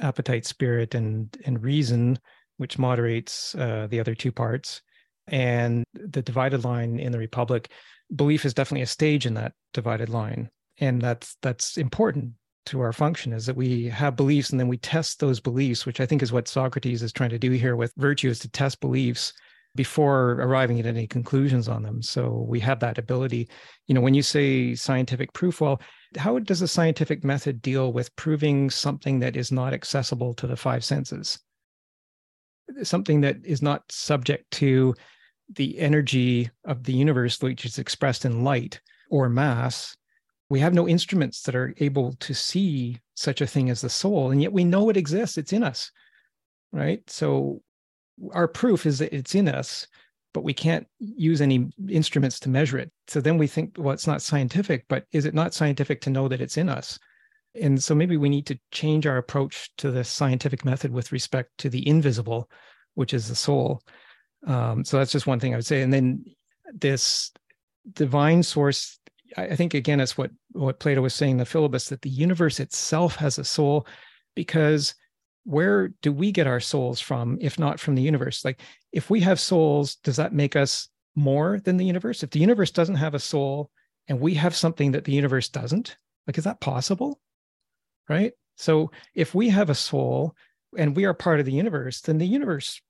[SPEAKER 1] appetite, spirit, and, and reason, which moderates uh, the other two parts. And the divided line in the Republic, belief is definitely a stage in that divided line. And that's that's important to our function is that we have beliefs and then we test those beliefs which i think is what socrates is trying to do here with virtue is to test beliefs before arriving at any conclusions on them. So we have that ability. You know when you say scientific proof well how does a scientific method deal with proving something that is not accessible to the five senses something that is not subject to the energy of the universe which is expressed in light or mass we have no instruments that are able to see such a thing as the soul and yet we know it exists. It's in us right? So our proof is that it's in us but we can't use any instruments to measure it. So then we think well it's not scientific but is it not scientific to know that it's in us and so maybe we need to change our approach to the scientific method with respect to the invisible which is the soul um, so that's just one thing i would say and then this divine source I think again, it's what what Plato was saying, the Philebus, that the universe itself has a soul, because where do we get our souls from, if not from the universe? Like, if we have souls, does that make us more than the universe? If the universe doesn't have a soul and we have something that the universe doesn't, like, is that possible? Right. So, if we have a soul and we are part of the universe, then the universe,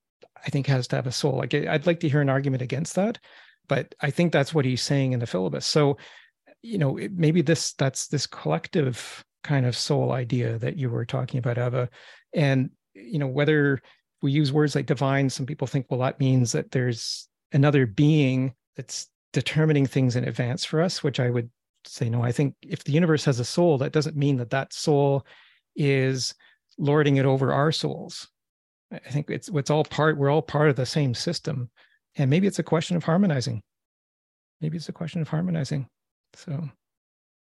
[SPEAKER 1] I think, has to have a soul. Like, I'd like to hear an argument against that, but I think that's what he's saying in the Philebus. So, you know maybe this that's this collective kind of soul idea that you were talking about eva and you know whether we use words like divine some people think well that means that there's another being that's determining things in advance for us which i would say no i think if the universe has a soul that doesn't mean that that soul is lording it over our souls i think it's it's all part we're all part of the same system and maybe it's a question of harmonizing maybe it's a question of harmonizing so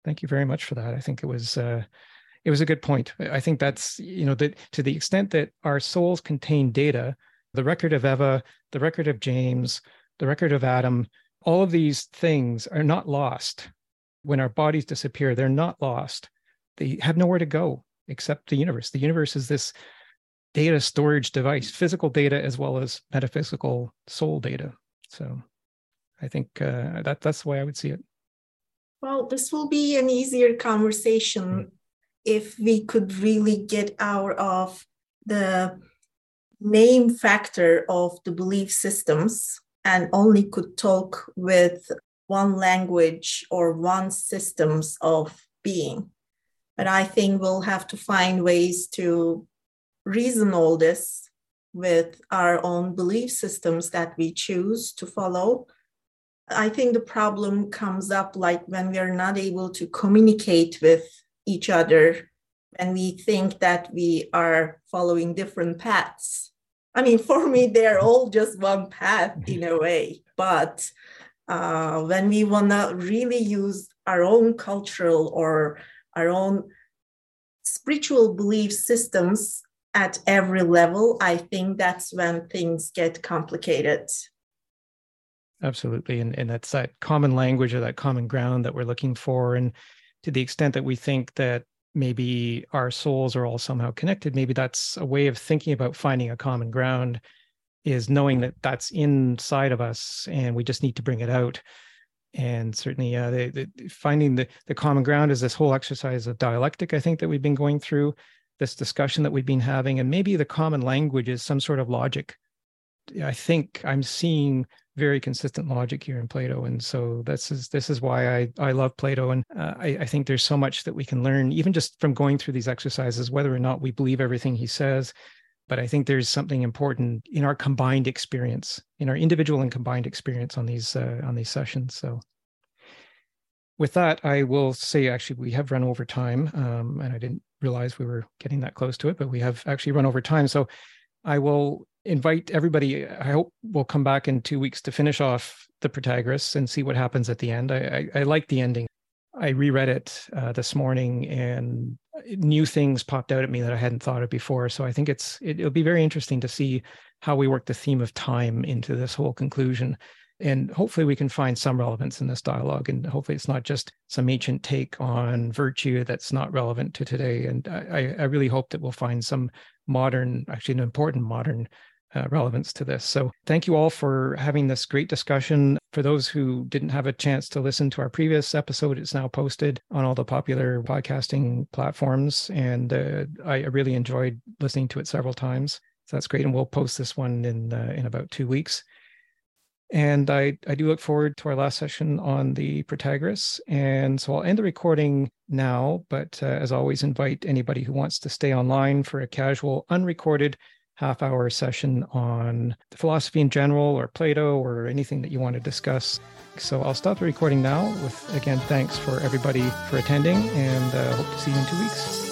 [SPEAKER 1] thank you very much for that. I think it was uh, it was a good point. I think that's, you know, that to the extent that our souls contain data, the record of Eva, the record of James, the record of Adam, all of these things are not lost. When our bodies disappear, they're not lost. They have nowhere to go except the universe. The universe is this data storage device, physical data as well as metaphysical soul data. So I think uh, that that's the way I would see it.
[SPEAKER 4] Well, this will be an easier conversation mm-hmm. if we could really get out of the name factor of the belief systems and only could talk with one language or one systems of being. But I think we'll have to find ways to reason all this with our own belief systems that we choose to follow. I think the problem comes up like when we are not able to communicate with each other and we think that we are following different paths. I mean, for me, they're all just one path in a way. But uh, when we want to really use our own cultural or our own spiritual belief systems at every level, I think that's when things get complicated.
[SPEAKER 1] Absolutely. And, and that's that common language or that common ground that we're looking for. And to the extent that we think that maybe our souls are all somehow connected, maybe that's a way of thinking about finding a common ground is knowing that that's inside of us and we just need to bring it out. And certainly uh, the, finding the, the common ground is this whole exercise of dialectic i think that we've been going through this discussion that we've been having and maybe the common language is some sort of logic. I think i'm seeing very consistent logic here in plato and so this is this is why i i love plato. And uh, I, I think there's so much that we can learn even just from going through these exercises whether or not we believe everything he says but i think there's something important in our combined experience in our individual and combined experience on these uh, on these sessions so with that, I will say actually we have run over time, um, and I didn't realize we were getting that close to it, but we have actually run over time. So I will invite everybody. I hope we'll come back in two weeks to finish off the Protagoras and see what happens at the end. I, I, I like the ending. I reread it uh, this morning and new things popped out at me that I hadn't thought of before. So I think it's it, it'll be very interesting to see how we work the theme of time into this whole conclusion and hopefully we can find some relevance in this dialogue and hopefully it's not just some ancient take on virtue that's not relevant to today and i, I really hope that we'll find some modern actually an important modern uh, relevance to this. So thank you all for having this great discussion. For those who didn't have a chance to listen to our previous episode it's now posted on all the popular podcasting platforms. And uh, i really enjoyed listening to it several times. So that's great. And we'll post this one in uh, in about two weeks. And I, I do look forward to our last session on the Protagoras. And so I'll end the recording now, but uh, as always, invite anybody who wants to stay online for a casual, unrecorded half hour session on the philosophy in general or Plato or anything that you want to discuss. So I'll stop the recording now with, again, thanks for everybody for attending and uh, hope to see you in two weeks.